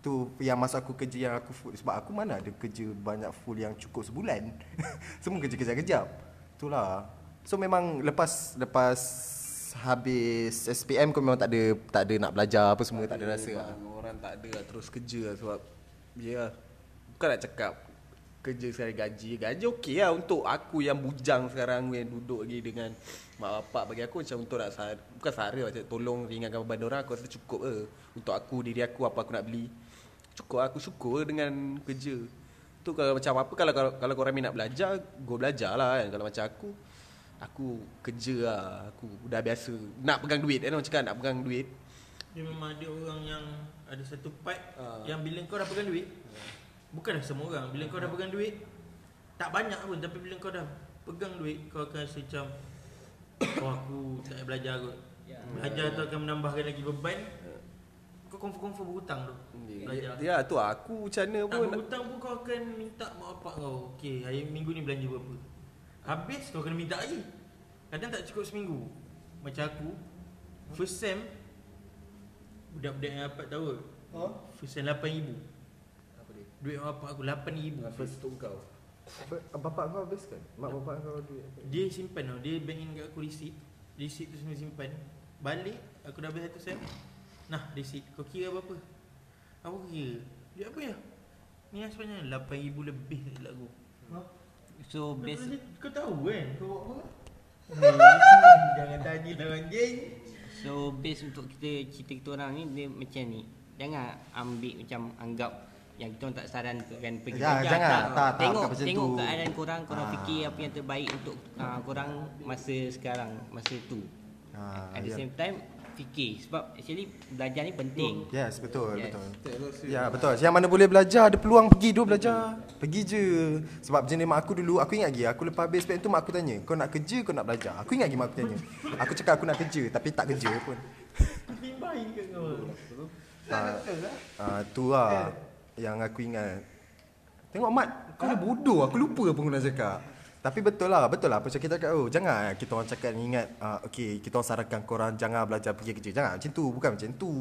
Tu yang masa aku kerja yang aku full sebab aku mana ada kerja banyak full yang cukup sebulan. semua kerja kejap-kejap. Itulah. So memang lepas lepas habis SPM kau memang tak ada tak ada nak belajar apa semua tak ada rasa lah. Orang tak ada lah terus kerja lah sebab Ya yeah, Bukan nak cakap Kerja sekarang gaji. Gaji okey lah untuk aku yang bujang sekarang Yang duduk lagi dengan Mak bapak bagi aku macam untuk nak sar, Bukan sara macam tolong ringankan beban orang Aku rasa cukup ke Untuk aku diri aku apa aku nak beli. Cukup aku syukur dengan kerja. Tu kalau macam apa Kalau kalau, kalau korang minat belajar Go belajar lah kan. Kalau macam aku Aku kerja lah. Aku dah biasa Nak pegang duit. Kan Orang cakap nak pegang duit. Dia memang ada orang yang ada satu part Ah. yang bila kau dah pegang duit bukanlah semua orang. Bila kau dah pegang duit tak banyak pun. Tapi bila kau dah pegang duit kau akan rasa macam oh aku tak payah belajar kot. Ya. belajar tu akan menambahkan lagi beban. Kau confirm-confirm berhutang tu. Belajar. Ya, ya tu aku macam mana tak pun berhutang pun kau akan minta mak bapak kau okey hari minggu ni belanja berapa? Habis kau kena minta lagi kadang tak cukup seminggu. Macam aku first sem Budak-budak yang dapat tahu Ha? First time 8,000 Apa dia? Duit bapak aku 8,000 First untuk kau. Bapak kau habis kan? Mak bapak kau duit. Dia simpan tau. Dia bank in kat aku receipt. Receipt tu semua simpan. Balik Aku dah habis satu sen Nah receipt. Kau kira berapa Apa kau kira Duit apa ya? Ni yang sebenarnya. 8,000 lebih tak silap aku So base Kau tahu kan? Kau buat apa Jangan tanya lawan geng So base untuk kita cerita kita orang ni dia macam ni. Jangan ambil macam anggap yang kita orang tak sarankan pergi Ya, belajar. jangan. Tak, tak, tengok bukan macam tengok tu. keadaan korang, korang Ah. fikir apa yang terbaik untuk uh, korang masa sekarang, masa tu. Ah, At the ya. same time fikir sebab actually belajar ni penting. Yes, betul, Yes. betul. Ya. Ya, betul. Yang mana boleh belajar, ada peluang pergi dulu belajar. Pergi je. Sebab jenis mak aku dulu, aku ingat lagi, aku lepas habis SPM tu mak aku tanya, kau nak kerja, kau nak belajar? Aku ingat lagi mak aku tanya. Aku cakap aku nak kerja, tapi tak kerja pun. Timbahin kat kau Ah, ah, tu lah yang aku ingat. Tengok Mat, kau ni bodoh. Aku lupa apa kau nak cakap. Tapi betul lah, betul lah apa cakap kita cakap. Oh, jangan kita orang cakap ingat, uh, okay, kita orang sarankan korang jangan belajar pergi kerja. Jangan macam tu, bukan macam tu.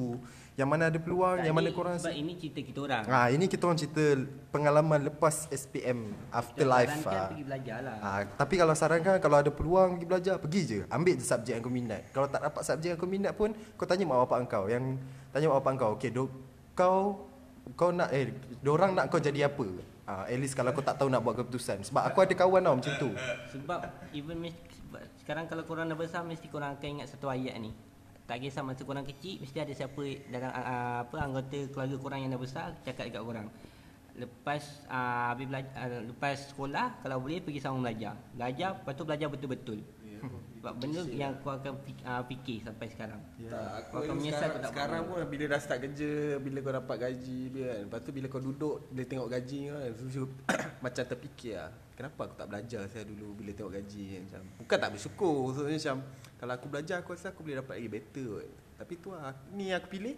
Yang mana ada peluang, Tak, yang mana ni- korang... sebab ini cerita kita orang. Ah, ini kita orang cerita pengalaman lepas SPM, afterlife. Sarankan Ah. pergi belajar lah. Ah, tapi kalau sarankan kalau ada peluang pergi belajar, pergi je. Ambil je subjek yang kau minat. Kalau tak dapat subjek yang kau minat pun, kau tanya mak bapak kau. Yang tanya mak bapak kau, okey, do, kau kau nak eh orang nak kau jadi apa? Ah, at least kalau kau tak tahu nak buat keputusan. Sebab aku ada kawan tau macam tu. Sebab even mes- sebab sekarang kalau korang dah besar mesti korang akan ingat satu ayat ni. Tak kisah masa korang kecil mesti ada siapa dalam uh, apa anggota keluarga korang yang dah besar cakap dekat korang. Lepas uh, habis belajar uh, lepas sekolah kalau boleh pergi sama belajar. Belajar lepas tu belajar betul-betul. Sebab benda yang kau akan fik- uh, fikir sampai sekarang. Tak, aku Kau akan menyesal sekarang, kau tak sekarang buat. pun bila dah start kerja, bila kau dapat gaji dia kan. Lepas tu bila kau duduk, bila tengok gaji kau kan, so, macam terfikir lah. Kenapa aku tak belajar saya dulu bila tengok gaji kan, macam. Bukan tak bersyukur, so macam kalau aku belajar aku rasa aku boleh dapat lagi better kot. Tapi tu lah, ni aku pilih,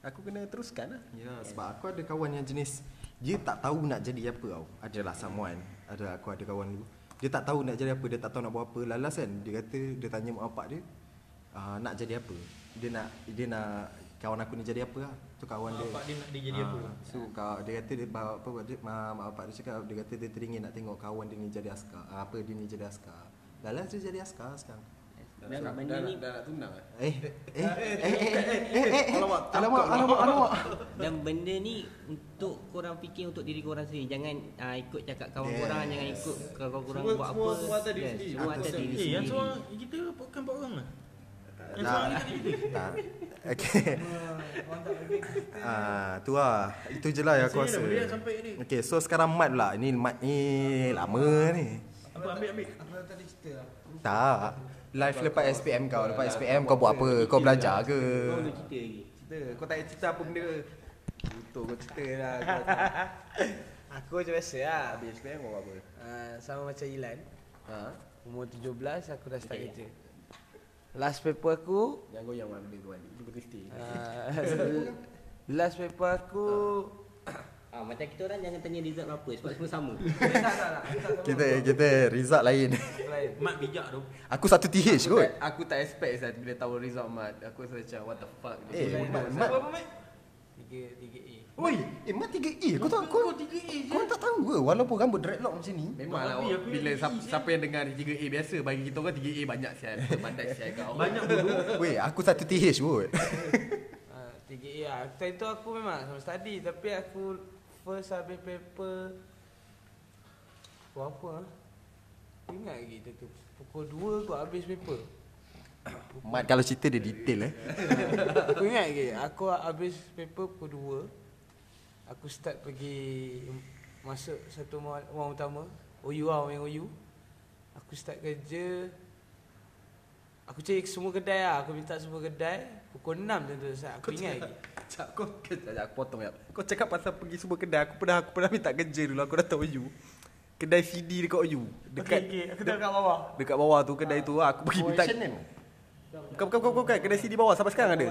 aku kena teruskan lah. Ya, sebab aku ada kawan yang jenis dia tak tahu nak jadi apa tau. Adalah someone. Ada aku ada kawan dulu. Dia tak tahu nak jadi apa, dia tak tahu nak buat apa. Lalas kan dia kata dia tanya mak bapak dia, uh, nak jadi apa? Dia nak dia nak kawan aku ni jadi apa lah. Tu kawan dia. Bapak dia nak dia jadi apa? Ah, So kau dia kata dia bawa apa buat dia mak, mak bapak dia cakap dia kata dia teringin nak tengok kawan dia ni jadi askar. Ah, apa dia ni jadi askar. Lalas dia jadi askar sekarang. Dan dah, benda dah, ni dah, nak tunang? Eh, eh, eh, eh, eh, eh, eh, eh. Alamak, alamak, alamak, alamak. Dan benda ni untuk korang fikir untuk diri korang sendiri. Jangan uh, ikut cakap kawan Yes. korang, jangan ikut kalau korang Semua- buat semua- apa. semua atas diri sendiri. Semua Atas diri Eh, yang sendiri. seorang kita bukan empat orang lah. Yang Tak. seorang ni tadi kita. Okay. Ah, tu lah. Itu je lah yang aku rasa. ni. Okay, so sekarang Mat pula. Ni Mat ni lama ni. Apa ambil ambil. Aku dah tadi cerita lah. Tak. Live lepas SPM kau. Lepas SPM kau buat apa? Kau belajar ke? Kau boleh cerita lagi. Cerita, kau tak cerita apa benda Betul kau cerita lah kau, Aku macam biasa lah. Habis SPM kau buat apa? Uh, sama macam Ilan. Ha? Umur 17 aku dah start kerja. Last paper aku Yang goyang mana benda tu kan uh, Last paper aku Ah, macam kita orang jangan tanya result berapa sebab semua sama. tak tak tak. Kita kita result lain. Lain. Mat bijak tu. Aku satu TH Aku kot. tak, aku tak expect Zat bila tahu result mat Aku rasa macam what the fuck Eh, Dia Mat, Mat. Apa apa Mat? 3 3 A. Oi, eh Mat 3E. Kau tahu kau Kau 3A je. kau tak tahu ke walaupun rambut dreadlock macam ni? Memang lah Tapi aku Bila siapa, siapa yang dengar ni 3A biasa Bagi kita orang 3A banyak sial Pandai sial kau Banyak bodoh. Weh, aku satu TH kot. Uh, 3 A lah. Time tu aku memang sama study tapi aku first habis paper Pukul apa ah? Aku ingat lagi tu tu. Pukul 2 aku habis paper. Mat kalau cerita dia detail eh. Aku ingat lagi Aku habis paper pukul 2 Aku start pergi Masuk satu orang utama OU lah orang OU Aku start kerja Aku cari semua kedai lah Aku minta semua kedai Pukul 6 macam tu Ustaz. Aku ingat lagi Cak, kau kejap, aku potong ya. Kau cakap pasal pergi semua kedai. Aku pernah aku pernah minta kerja dulu. Aku datang OU. Kedai CD dekat OU. Dekat okay, okay. Aku dah kat bawah dekat bawah tu kedai tu lah. aku pergi minta. H&M. Bukan bukan bukan, bukan. kedai CD bawah sampai sekarang ada.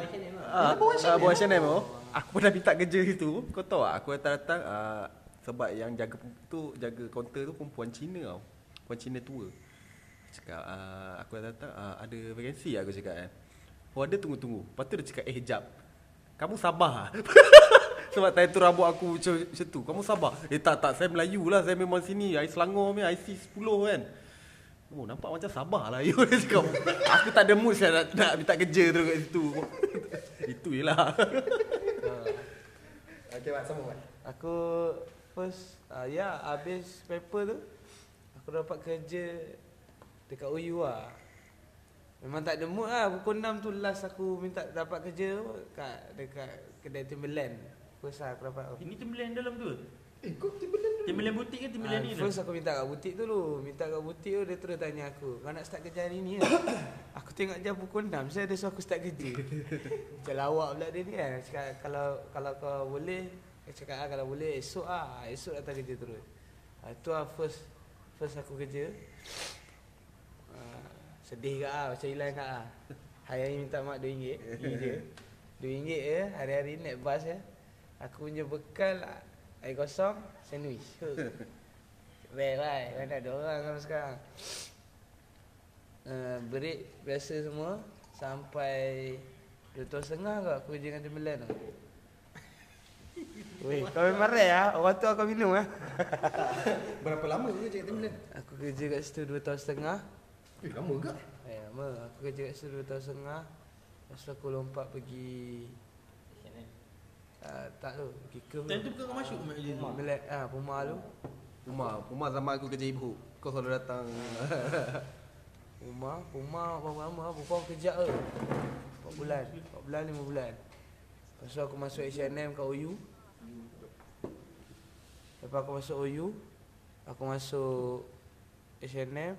Ah, ah, bawah H&M tu. Aku pernah minta kerja situ. Kau tahu tak? Aku datang-datang ah, sebab yang jaga tu jaga kaunter tu perempuan Cina tau. Perempuan Cina tua. Cakap ah, aku datang ah, ada vacancy aku cakap kan. Oh ada tunggu-tunggu. Lepas tu dia cakap eh jap. Kamu sabar. Sebab time tu rambut aku macam, macam tu. Kamu sabar. Eh tak tak. Saya Melayu lah. Saya memang sini. I Selangor ni IC 10 kan. Oh nampak macam sabar lah. You Dia cakap Aku tak ada mood saya nak, nak minta kerja terus kat situ. Itu je lah. Okay, Mat, sama Mat. Aku first uh, ya habis paper tu aku dapat kerja dekat OU lah. Memang tak ada mood lah. Pukul 6 tu last aku minta dapat kerja kat dekat kedai Timberland. First lah aku dapat. Ini Timberland dalam tu? Eh, kau Timberland Timberland butik ke Timberland Ah, ni? first aku minta kat butik tu dulu Minta kat butik tu dia terus tanya aku Kau nak start kerja hari ni kan? aku tengok jam pukul 6 Saya ada suruh aku start kerja. Macam lawak pula dia ni kan. Cakap kalau kalau kau boleh Dia cakap ah, kalau boleh esok ah Esok datang kerja terus. Ah, Itu lah first First aku kerja Sedih kat ah Macam hilang kat ah. Hari-hari minta mak RM2 Ini je. RM2 je Hari-hari naik bas ya Aku punya bekal ah, Air kosong Sandwich. Rare lah Mana ada orang kan sekarang. Uh, Break Biasa semua Sampai Dua tahun setengah kot Aku kerja dengan Timberland tu. Weh, kau memang rare lah Orang tu kau minum lah Berapa lama kau kerja kat Timberland? Aku kerja kat situ dua tahun setengah Eh, lama ke? Eh, lama. Aku kerja kat situ dua tahun setengah. Lepas aku lompat pergi uh, Tak tu. Pergi ke Time tu bukan kau masuk mak kerja tu? Melek, ah, Puma tu. Umar Umar zaman aku kerja ibu. Kau selalu datang. Puma, Puma berapa lama? Lah Puma kerja ke? 4 bulan. 4 bulan 5 bulan. Lepas tu aku masuk H&M kat OU Lepas aku masuk OU Aku masuk H&M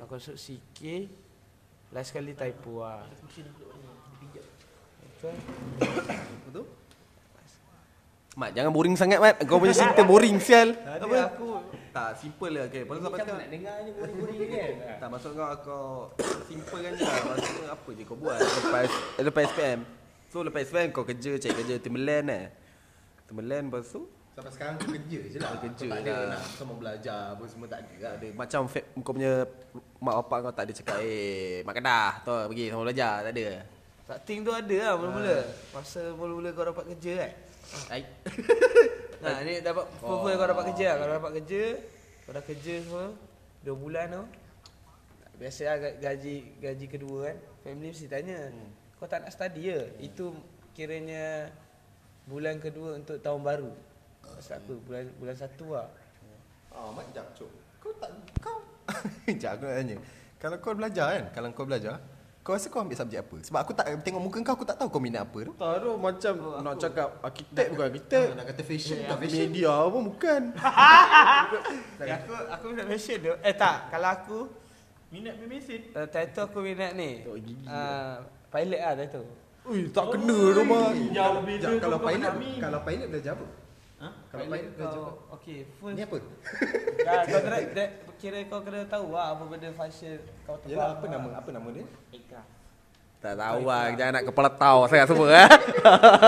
Aku masuk CK Last kali typo lah Betul? Betul? Mat jangan boring sangat Mat Kau punya cerita boring sial. Tadi Apa? aku Tak simple lah okay. Pasal sampai Macam sekarang nak dengar je boring-boring ni kan? Tak maksud kau kau simple kan? Je lah Maksudnya apa je kau buat? Lepas Lepas SPM So lepas SPM kau kerja Cari kerja Timberland eh. Timberland lepas tu Sampai sekarang kau kerja je lah. Kerja Kau tak ada lah. nak sama belajar apa semua tak ada lah. ada Macam fa- kau punya Mak bapak kau tak ada cakap Eh mak kedah Tu pergi sama belajar Tak ada Starting tu ada lah mula-mula Masa mula-mula kau dapat kerja kan Ai. Nah ni dapat oh. kau dapat kerja lah. Kau dapat kerja Kau dah kerja semua 2 bulan tu Biasa lah ga- gaji gaji kedua kan Family mesti tanya hmm. Kau tak nak study ke? Itu kiranya Bulan kedua untuk tahun baru Masa aku bulan bulan satu lah. Ah, Mat jap cok. Kau tak kau? Sekejap aku nak tanya. Kalau kau belajar kan? Kalau kau belajar Kau rasa kau ambil subjek apa? Sebab aku tak tengok muka kau Aku tak tahu kau minat apa tu. Tak ada macam Nak cakap arkitek bukan arkitek. Nak kata fashion tak fashion. media pun bukan. Ya, Aku aku minat fashion tu. Eh tak Kalau aku Minat mesin. Uh, Title aku minat ni. Tok gigi uh, Pilot lah title. Ui tak kena tu mak Jauh beza Sekejap, Kalau pilot. Kalau pilot belajar apa? Ha? Kalau pilot belajar apa? Okay first Ni apa? Dah, kau kena, dah, kira kau kena tahu lah apa benda function kau terbang. Yalah apa nama apa nama dia? Ikrah Tak tahu lah Jangan nak kepala tahu sangat semua eh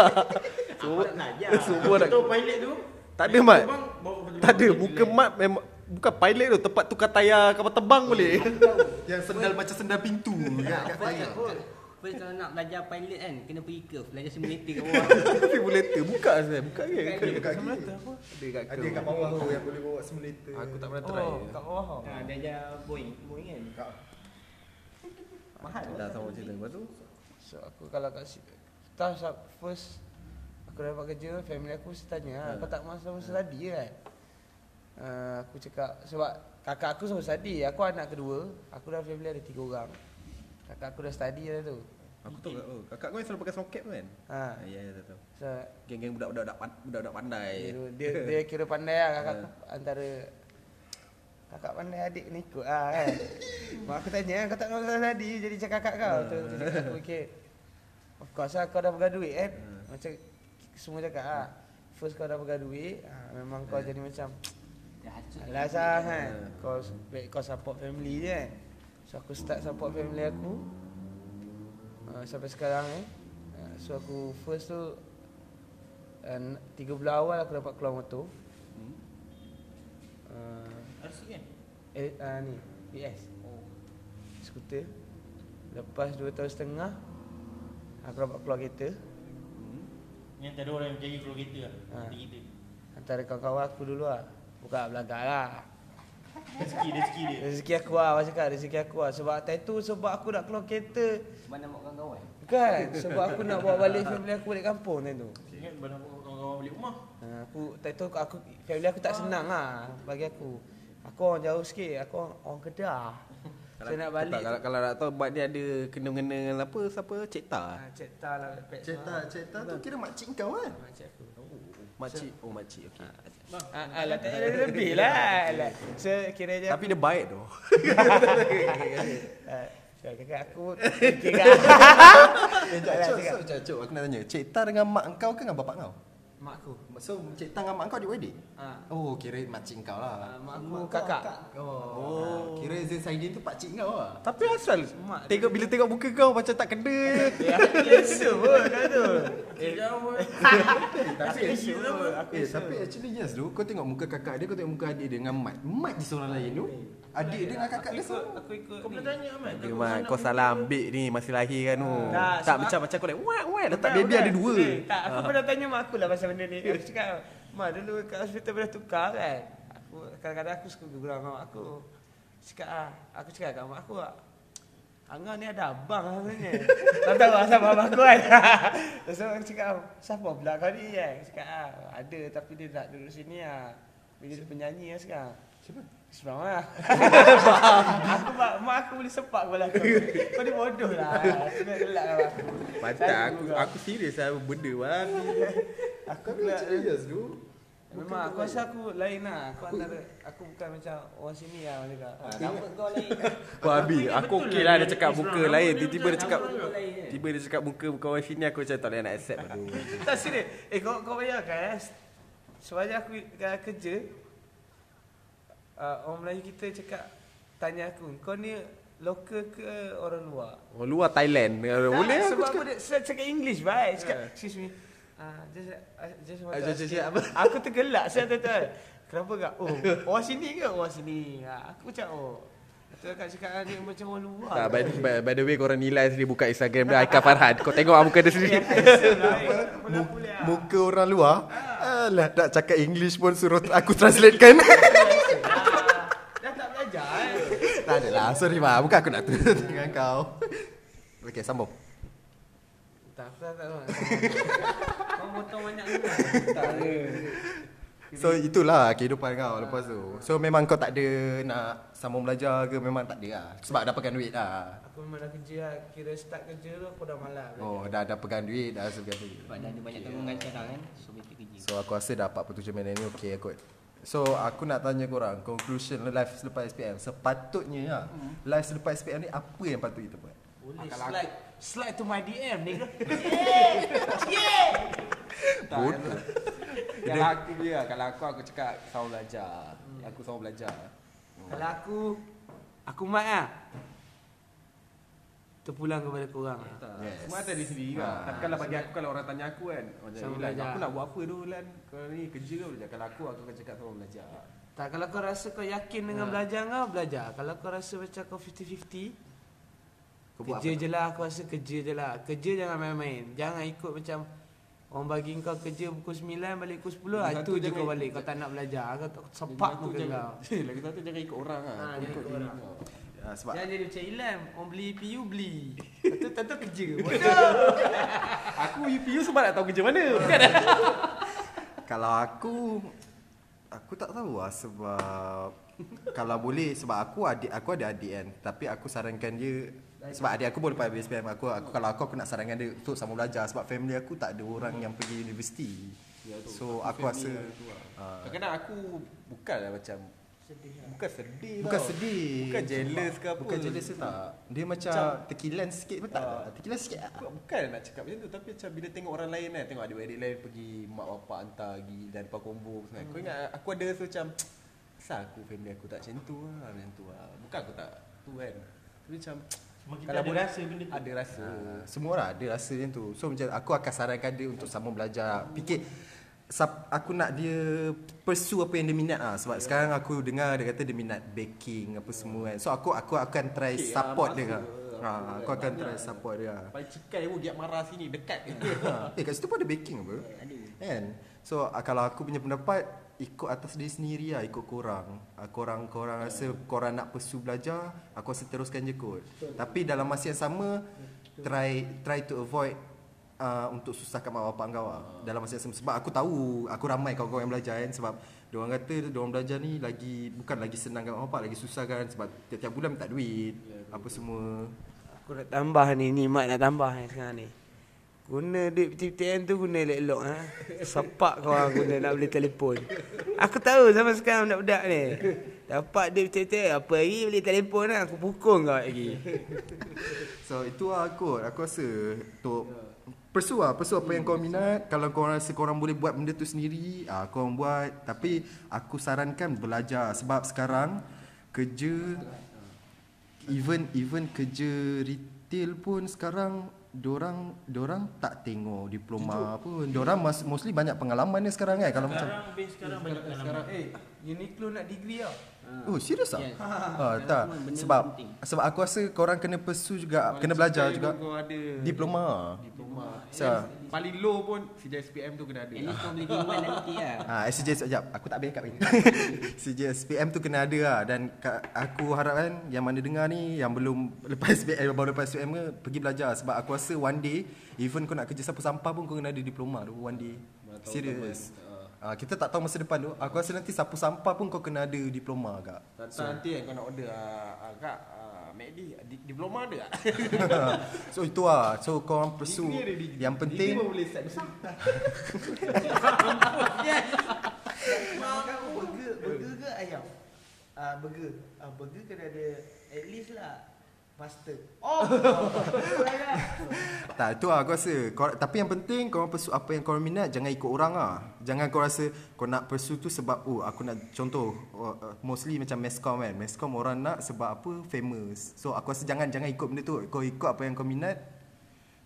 Apa nak ajar Semua nak- Tahu pilot tu Tak ada mat kau Tak ada. Muka mat memang Bukan pilot tu Tempat tukar tayar kapal terbang boleh Yang sendal macam sendal pintu kat kat tayar. First kalau nak belajar pilot kan Kena pergi curve Belajar simulator kat bawah. Simulator Buka saya Buka ke Ada kat kiri. Ada kat Ada kat bawah tu yang boleh bawa simulator. Aku tak pernah try. Oh, kat bawah. ha, Dia ajar Boeing. Boeing kan? Kat- Mahal Dah sama cerita. Lepas tu? So aku kalau kat situ Tak sab- first Aku dapat kerja Family aku mesti tanya lah Kau tak masa masa study kan? Uh, Aku cakap Sebab Kakak aku semua study Aku anak kedua Aku dah family ada tiga orang. Kakak aku dah study dah tu Aku tahu oh, Kakak kau yang selalu pakai songket kan? Ha. Ya ya tahu So Geng-geng budak-budak budak-budak pandai. dia, dia, dia kira pandai lah kakak aku Antara Kakak pandai adik ni ikut lah kan? Mak aku tanya kau tak nak study Jadi macam kakak kau? Tu tu cakap aku fikir Of course lah kau dah pegang duit kan? Macam semua cakap lah First kau dah pegang duit ha, Memang kau jadi macam Dah hancur Alas lah kan? Kau, kau support family je kan? So aku start support family aku uh, Sampai sekarang eh uh, So aku first tu uh, Tiga bulan awal aku dapat keluar motor uh, RC kan? eh, uh, ni PS oh. Skuter Lepas dua tahun setengah Aku dapat keluar kereta Ni antara orang yang berjaya keluar kereta lah. Ha. Kita. Antara kawan-kawan aku dulu lah. Bukan belagak lah. Rezeki, rezeki dia. Rezeki aku lah, macam cakap rezeki aku lah. Sebab time tu sebab aku nak keluar kereta. Sebab nak buat kawan-kawan. Bukan, sebab aku nak bawa balik family aku balik kampung time tu. Ingat barang kawan-kawan balik rumah. Ha, aku time tu aku family aku tak senang lah bagi aku. Aku orang jauh sikit, aku orang, orang Kedah. Saya nak balik. Tak, kalau, kalau nak tahu Mak dia ada kena-mengena dengan apa Siapa Cik Ta Ha, cek tak lah. pek Cerita, cerita tu kira makcik kau kan? Mak cik aku. Makcik Oh makcik okay. Ah, ah, lah, tak ada lebih lah. lah. So, kira je Tapi dia baik tu Ah, so, kakak aku kira Eh, Cok, Cok, Cok, Cok, Cok, aku nak tanya. Cik Ta dengan mak kau ke dengan bapak kau? mak aku. So, Cik Ta dengan mak kau adik-adik? Ha. Oh, kira makcik kau lah. Ah, mak aku kakak. Oh, kira Zain Saidin tu pakcik kau lah. Tapi asal Mak Tengok bila tengok muka kau Macam tak kena Ya, lesa pun kat tu. Eh. Tapi Eh, tapi actually yes tu. Kau tengok muka kakak dia, kau tengok muka adik dia dengan mat. Mat di seorang lain tu. Adik dia dengan kakak dia. Aku ikut Kau pernah tanya? Dia Mat kau salah ambil ni Masih lahir kan tu Tak, Tak macam macam kau like Wah wah Letak baby ada dua Eh, tak, aku pernah tanya mak aku lah pasal benda ni. Cakap, mak dulu kat hospital pernah tukar kan. Aku kadang-kadang aku suka gurau dengan mak aku. Cakap ah, aku cakap kat mak aku ah. Angah ni ada abang lah sebenarnya. tak tahu asal abang aku kan. Lepas tu aku cakap, siapa pula kau ni kan? Aku cakap ah, ada tapi dia tak duduk sini lah. Dia jadi penyanyi lah sekarang. Siapa? Sebab lah. aku mak, mak aku boleh sepak kepala aku. Kau ni bodoh lah. Aku nak gelak dengan aku. Saya aku aku serius lah benda wah. Aku Tapi pula yes tu. Memang aku rasa aku lain lah Aku antara Aku bukan macam orang sini lah Macam cakap Ah, nama kau lain. Wah Abi ingat Aku betul okey lah lah dia cakap muka lain Tiba-tiba dia cakap. Tiba dia cakap muka bukan orang sini Aku macam tak boleh nak accept Aduh Tak serius Eh kau kau bayangkan eh Sebanyak aku kerja uh, Orang Melayu kita cakap Tanya aku Kau ni lokal ke orang luar Orang luar Thailand Boleh tak, aku Sebab cakap aku dia, saya cakap English baik Cakap Eh. excuse me Ah, just, uh, just Ah, want to just- just-? Aku tergelak saya tu tu. Kenapa kak? Oh, orang sini ke? Orang sini. Ha, aku macam oh. Tu kak cakap ah, ni macam orang luar. tak, by, by, by the way korang nilai sendiri buka Instagram dia Aika Farhan Kau tengok lah muka dia sendiri Mu- Muka orang luar. Alah, nak cakap English pun suruh aku translatekan. Dah tak belajar eh. Tak adalah, sorry ma. Bukan aku nak turun dengan kau. Okey, sambung. Tak, aku tak tahu. Kau potong banyak ni. Tak ada. So itulah kehidupan kau lepas tu. So memang kau tak ada nak sambung belajar ke memang tak ada lah. Sebab dah pegang duit lah. Aku memang dah kerja lah. Kira start kerja tu aku dah malas. Oh, dah dah pegang duit dah sebagai duit. Sebab dah ada banyak tanggungan sekarang kan. So kerja. So aku rasa dah 47 minit ni okey kot. So aku nak tanya korang conclusion live selepas SPM. Sepatutnya lah, live selepas SPM ni apa yang patut kita buat? Boleh slide. Slide to my DM ni ke? Bodoh. Kalau aku dia Kalau aku aku cakap Sama belajar Aku sama belajar Kalau aku Aku mat lah Terpulang kepada korang. Lah. Yes. Semua ada di sendiri kan Tapi kalau bagi aku Kalau orang tanya aku kan Macam Sama Lan belajar. Aku nak buat apa dulu Lan? Kau ni kerja ke? Belajar Kalau aku Aku akan cakap sama belajar. Tak kalau kau rasa kau yakin dengan Ha. belajar kau belajar. Kalau kau rasa macam kau 50-50 Kau buat Kerja je lah. Aku rasa kerja je lah. Kerja jangan main-main. Jangan ikut macam Orang bagi kau kerja pukul 9 balik pukul 10 ah, Lagi Itu je kau balik. Kau tak nak belajar. Kau tak sepak muka kau. Lagi satu jangan ikut orang lah Ha, ikut diri orang. Ha, sebab Jangan jadi macam Ilham Orang beli PU beli. Tentu tentu kerja. Bodoh Aku UPU sebab nak tahu kerja mana. Bukan kalau aku aku tak tahu lah sebab kalau boleh sebab aku adik aku ada adik kan. Tapi aku sarankan dia sebab adik aku boleh lepas SPM aku, aku kalau aku aku nak sarankan dia untuk sama belajar sebab family aku tak ada orang yang pergi universiti. So aku rasa ah, Kadang-kadang aku Bukanlah macam Bukan sedih bukan tau. sedih. Bukan jealous ke apa Bukan jealous ke tak. Dia macam terkilan sikit pun tak. Ah. Terkilan sikit. lah. Bukan, bukan nak cakap macam tu Tapi macam bila tengok orang lain kan Tengok adik-adik lain pergi Mak bapak hantar pergi Dan depan combo hmm. Kau ingat aku ada rasa macam Asal aku family aku tak macam tu lah Macam tu lah Bukan aku tak tu kan Tapi macam Cuma kita Kalau ada rasa benda tu. Ada rasa Ah, semua orang ada rasa macam tu. So macam aku akan sarankan dia untuk sama belajar. Fikir sap, aku nak dia pursue apa yang dia minat ah. Sebab yeah. sekarang aku dengar dia kata dia minat baking apa semua kan. So aku aku akan try Cake support lah, dia ha, Aku akan try support dia Paling cikai pun giat marah sini dekat. Eh kat situ pun ada baking apa? Ada. Kan? So ah, kalau aku punya pendapat Ikut atas diri sendiri lah Ikut korang. Ah, Korang korang rasa Korang nak pursue belajar Aku rasa teruskan je kot. Tapi dalam masa yang sama Try Try to avoid uh, Untuk susahkan mak bapak kau lah Dalam masa yang sama Sebab aku tahu Aku ramai kawan-kawan yang belajar kan Sebab Diorang kata Diorang belajar ni lagi Bukan lagi senang kat mak bapak Lagi susah kan Sebab tiap-tiap bulan minta duit Apa semua Aku nak tambah ni, ni mak nak tambah ni sekarang ni. Guna duit PTPTN tu guna elok-elok ha. Sepak kau orang guna nak beli telefon. Aku tahu sama sekarang budak-budak ni. Dapat duit PTPTN apa hari beli telefon lah. Aku pukul kau lagi. So itu lah kot Aku rasa Untuk Pursue lah Pursue apa yang kau minat. Kalau kau rasa korang boleh buat benda tu sendiri ah, Korang buat. Tapi Aku sarankan belajar. Sebab sekarang Kerja Even Even kerja retail pun sekarang Dorang Dorang tak tengok diploma pun Dorang mas, mostly banyak pengalaman ni sekarang kan? Kalau macam Sekarang sekarang banyak pengalaman. Sekarang eh Uniqlo nak degree tau. Oh serius ah? Yes. Ah, tak Sebab penting. Sebab aku rasa korang kena pursue juga Kena belajar juga Kau ada Diploma diploma. So, Paling low pun CJSPM tu kena ada. At least kau boleh nanti lah. Ah, SJ sekejap. Aku tak backup ni. CJ SPM tu kena ada lah dan aku harapkan yang mana dengar ni yang belum lepas SPM baru lepas SPM ke pergi belajar sebab aku rasa one day even kau nak kerja sapu sampah pun kau kena ada diploma tu one day. Serius. Ah, kita tak tahu masa depan tu. Aku rasa nanti sapu sampah pun kau kena ada diploma agak. So, nanti kan kau nak order ah, kak ah, McD di- diploma ada tak? so itu lah. So kau orang pursue Degree ada degree. yang penting pun boleh set besar. Makan burger, burger ke ayam? Ah burger. Ah burger kena ada at least lah pasta. Oh. Tak, itu lah aku rasa kau, Tapi yang penting kau pursue apa yang kau minat Jangan ikut orang lah. Jangan kau rasa kau nak pursue tu sebab Oh aku nak contoh oh, uh, Mostly macam mescom kan. Mescom orang nak sebab apa? Famous. So aku rasa jangan jangan ikut benda tu. Kau ikut apa yang kau minat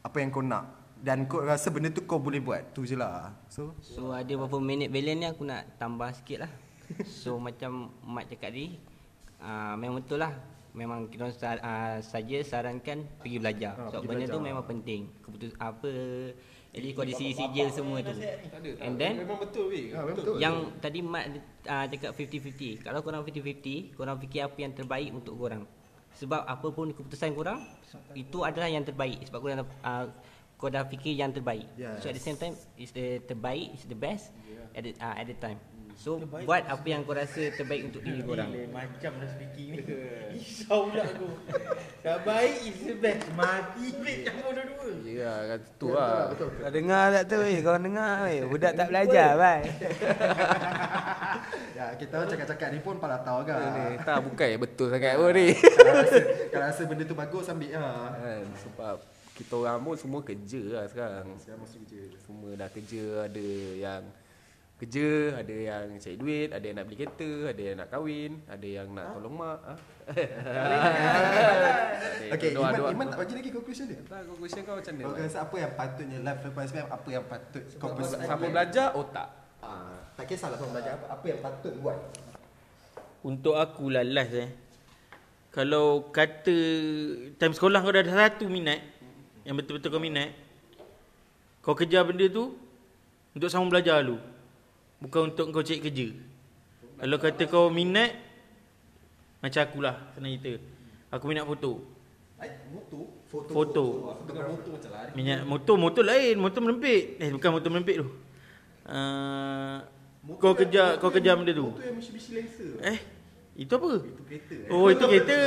Apa yang kau nak. Dan kau rasa benda tu kau boleh buat. Tu je lah. So So ada beberapa minit balance ni aku nak tambah sikit lah. So macam Mat cakap tadi uh, Memang betul lah Memang kita orang uh, saja sarankan pergi belajar Ah, So pergi benda tu belajar. memang penting Keputus apa At least kondisi sijil semua tu Tak ada. And then memang betul weh. Ah, memang betul. Yang tadi Mat uh, cakap 50-50 Kalau korang 50-50 Korang fikir apa yang terbaik untuk korang Sebab apa pun keputusan korang Itu adalah yang terbaik Sebab korang dah, uh, kau dah fikir yang terbaik Yes. So at the same time It's the terbaik It's the best at, the, uh, at the time So buat apa yang kau rasa terbaik untuk diri korang Gila, macam dah speaking ni. Risau pula aku. Tak baik is the best. Mati baik campur dua-dua. Ya, kan tu lah. Kau dengar tak tu weh? Kau dengar weh? Budak tak belajar bye. ya, Kita orang cakap-cakap ni pun Pala tahu kan Ni, tak bukan yang betul sangat pun ni. kalau, rasa, benda tu bagus ambil lah Kan, sebab kita orang pun semua kerja lah sekarang. Sekarang mesti kerja Semua dah kerja, ada yang kerja, ada yang cari duit, ada yang nak beli kereta, ada yang nak kahwin, ada yang nak tolong mak. Ha? Okay, doa, Iman, doa, Iman doa. tak bagi lagi conclusion dia Tak, conclusion kau macam Kau mana? rasa apa yang patutnya life lepas SPM Apa yang patut kau Siapa belajar, otak. Ah, Tak kisahlah kau belajar apa Apa yang patut buat Untuk aku lah last eh. Kalau kata time sekolah kau dah ada satu minat yang betul-betul kau minat, kau kejar benda tu untuk sama belajar dulu. Bukan untuk kau cari kerja. Kalau kata kau minat macam akulah senang cerita. Aku minat foto. Motor Foto Foto. Dengan motor macam lari Minat motor, motor lain, motor melempit. Eh bukan motor melempit tu. Uh, kau kejar kau kejar benda tu. Motor yang Mitsubishi Lancer Eh, itu apa? Itu kereta eh. Oh itu kereta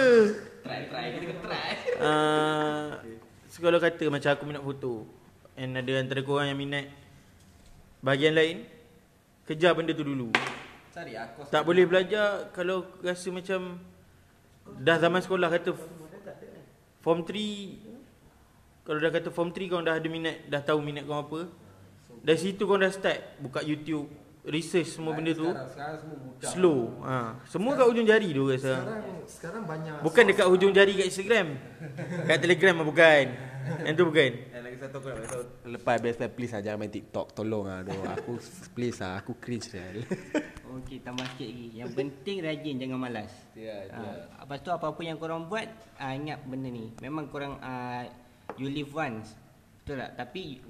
Try try kita try uh, so Kalau kata macam aku minat foto And ada antara korang yang minat Bahagian lain Kejar benda tu dulu. Cari aku Tak boleh belajar Kalau rasa macam Dah zaman sekolah kata Form 3 Kalau dah kata form 3 Kau dah ada minat Dah tahu minat kau apa. Dari situ kau dah start Buka YouTube research semua benda tu Sekarang, sekarang semua mudah. slow. Ha, semua kat hujung jari tu rasa. Sekarang sekarang banyak. Bukan dekat hujung jari kat Instagram. Kat Telegram mah bukan. Yang tu bukan. Eh, lagi satu aku nak bagi tahu. Lepas best friend please lah jangan main TikTok. Tolong lah doh. Aku please lah aku cringe lah. Okey, tambah sikit lagi. Yang penting rajin jangan malas. Ya, Ha, lepas tu apa-apa yang korang buat, uh, ingat benda ni. Memang korang uh, you live once. Betul tak? Tapi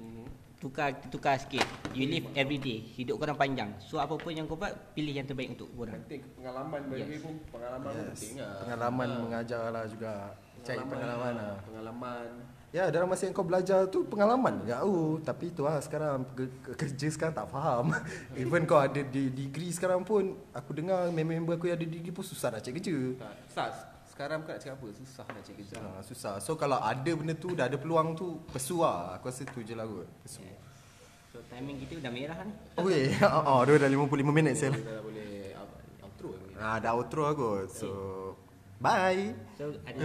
tukar tukar sikit. You live every day. Hidup korang panjang. So apa pun yang kau buat, pilih yang terbaik untuk korang. Penting pengalaman bagi Yes. pun pengalaman pun penting lah. Pengalaman mengajar lah juga. Cari pengalaman lah. Pengalaman. Ya dalam masa yang kau belajar tu pengalaman juga oh, Tapi tu lah sekarang ke- ke- kerja sekarang tak faham Even kau ada di degree sekarang pun Aku dengar member aku yang ada degree pun susah nak cari kerja Tak, susah. Sekarang kau nak cakap apa? Susah nak cari kerja. ha, Susah So kalau ada benda tu dah ada peluang tu Pesu lah Aku rasa tu je lah kot Pesu So timing kita dah merah ni. Oh weh Oh dia dah 55 minit sel dah boleh out- outro ni. Ah, dah outro aku So Bye So ada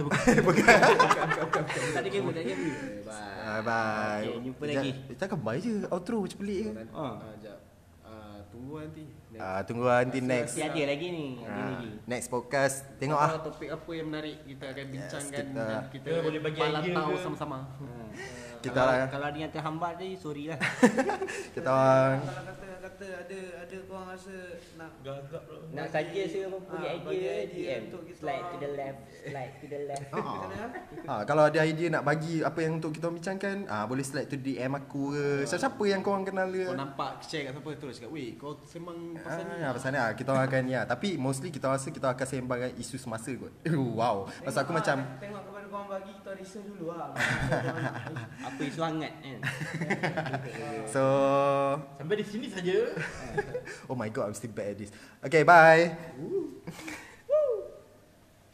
tak ada game, tak ada game. Bye bye Okay, jumpa lagi. Eh, Cakap bye je Outro macam pelik je Nanti, Ah. ah, jap. Ah, tunggu nanti. Ah, Tunggu lah nanti next. Masih ada lagi ni, ada Ah, lagi. Next podcast. Tengok Apa ah. topik apa yang menarik kita akan bincangkan kita- dan kita Kita boleh bagi idea sama-sama. Kita kalau, lah kalau ada yang terhambat tadi, sorry lah. Kita orang Kalau kata kata ada ada korang rasa nak Gagap lah. Nak saja saya apa bagi Ah, idea, idea DM. Slide to the left, slide to the left. Ha, kalau ada idea nak bagi apa yang untuk kita bincangkan, ah boleh slide tu DM aku ke. Siapa-siapa yang korang kenal ke. Kau nampak share kat siapa terus cakap, "Weh, kau sembang pasal ni." Ah, pasal ni ah, kita akan ya. Tapi mostly kita rasa kita akan sembangkan isu semasa kot. wow. Pasal aku Tengok macam lah, Tengok kepada korang bagi Kita research dulu lah Apa isu hangat kan? so Sampai di sini saja. oh my god, I'm still bad at this. Okay, bye.